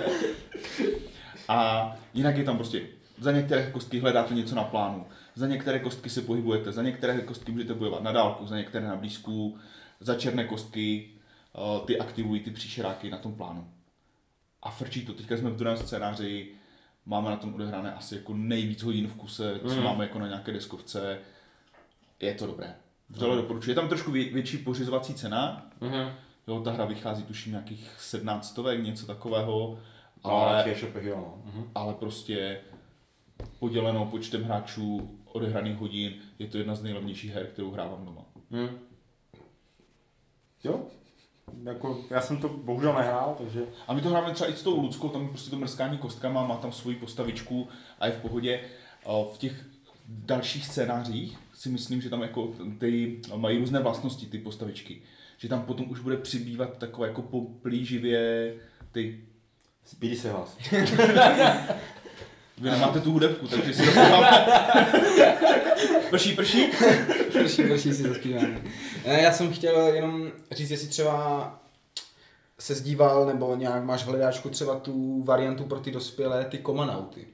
A jinak je tam prostě, za některé kostky hledáte něco na plánu, za některé kostky se pohybujete, za některé kostky můžete bojovat na dálku, za některé na blízku, za černé kostky uh, ty aktivují ty příšeráky na tom plánu. A frčí to. Teďka jsme v druhém scénáři, máme na tom odehrané asi jako nejvíc hodin v kuse, co Mm. máme jako na nějaké deskovce. Je to dobré. Vřele doporučuji. Je tam trošku vě- větší pořizovací cena. Mhm. Jo, ta hra vychází tuším nějakých 17 stovek, něco takového. Ale Ale, jo, no. Mhm. ale prostě poděleno počtem hráčů odehraných hodin, je to jedna z nejlevnějších her, kterou hrávám doma. Mhm. Jo, jako, já jsem to bohužel nehrál, takže... A my to hráme třeba i s tou Luckou, tam je prostě to mrskání kostkama, má tam svoji postavičku a je v pohodě. V těch dalších scénářích si myslím, že tam jako ty mají různé vlastnosti, ty postavičky. Že tam potom už bude přibývat takové jako poplíživě ty Spídí se hlas. Vy nemáte tu hudebku, takže si zaspíváme. prší, prší. Prší, prší si zaspíváme. Ne, já jsem chtěl jenom říct, jestli třeba se zdíval, nebo nějak máš v hledáčku třeba tu variantu pro ty dospělé, ty komanauty.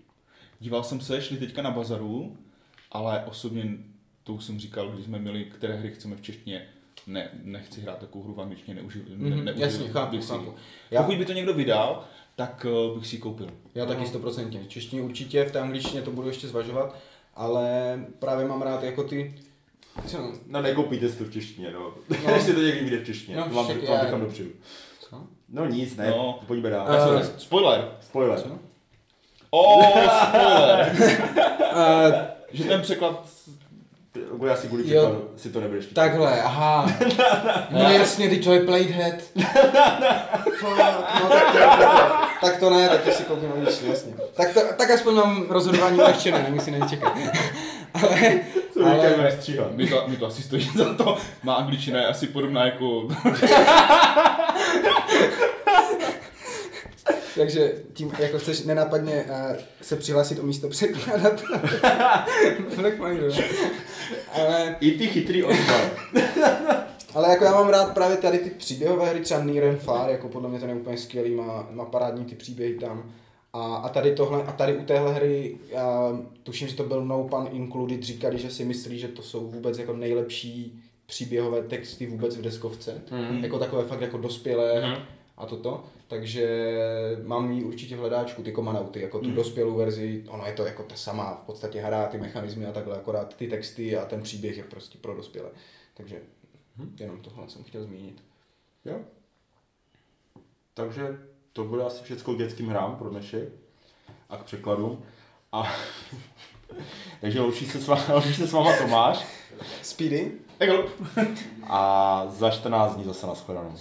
Díval jsem se, šli teďka na bazaru, ale osobně, to už jsem říkal, když jsme měli, které hry chceme v češtině, ne, nechci hrát takovou hru v angličtině, neuži, Mhm, ne, neužiju jasně, chápu, si chápu. Já- Pokud by to někdo vydal, tak uh, bych si ji koupil. Já taky stoprocentně. V češtině určitě, v té angličtině to budu ještě zvažovat, ale právě mám rád jako ty... Co? No nekoupíte si to v češtině, no. No. Jestli to někdy vyjde v češtině, No, to vám, však to vám já- dopředu. Co? No nic, ne, No. pojďme dál. Uh, Spoiler! Spoiler. Co? Oh, spoiler! Uh, že ten překlad Ty, Bude asi kvůli Jo. překladu si to nebudeš chtít. takhle, aha. No jasně, teď to je Platehead. Fuck, no tak to, tak to ne, tak to si koupím angličtinu, jasně. Tak, to, tak aspoň mám rozhodování ulehčené, nemusím ani čekat. ale, Co ale... ale, stříhat. mi to, mi to asi stojí za to. Má angličtina je asi podobná jako... takže tím, jako chceš nenápadně uh, se přihlásit o místo Mirror. ale, I ty chytrý odpad. ale jako já mám rád právě tady ty příběhové hry, třeba Near and Far, jako podle mě ten je úplně skvělý, má, má parádní ty příběhy tam. A, a, tady tohle, a tady u téhle hry, já tuším, že to byl No Pun Included, říkali, že si myslí, že to jsou vůbec jako nejlepší příběhové texty vůbec v deskovce. Mhm. Jako takové fakt jako dospělé Mhm. A toto. Takže mám ji určitě v hledáčku, ty komanauty, jako tu dospělou verzi, ono je to jako ta sama, v podstatě hra, ty mechanismy a takhle, akorát ty texty a ten příběh je prostě pro dospělé. Takže jenom tohle jsem chtěl zmínit. Jo. Takže to bude asi všechno k dětským hrám pro dnešek a k překladům. A takže loučí se s váma, loučí se s váma Tomáš Speedy? A za 14 dní zase na shledanou.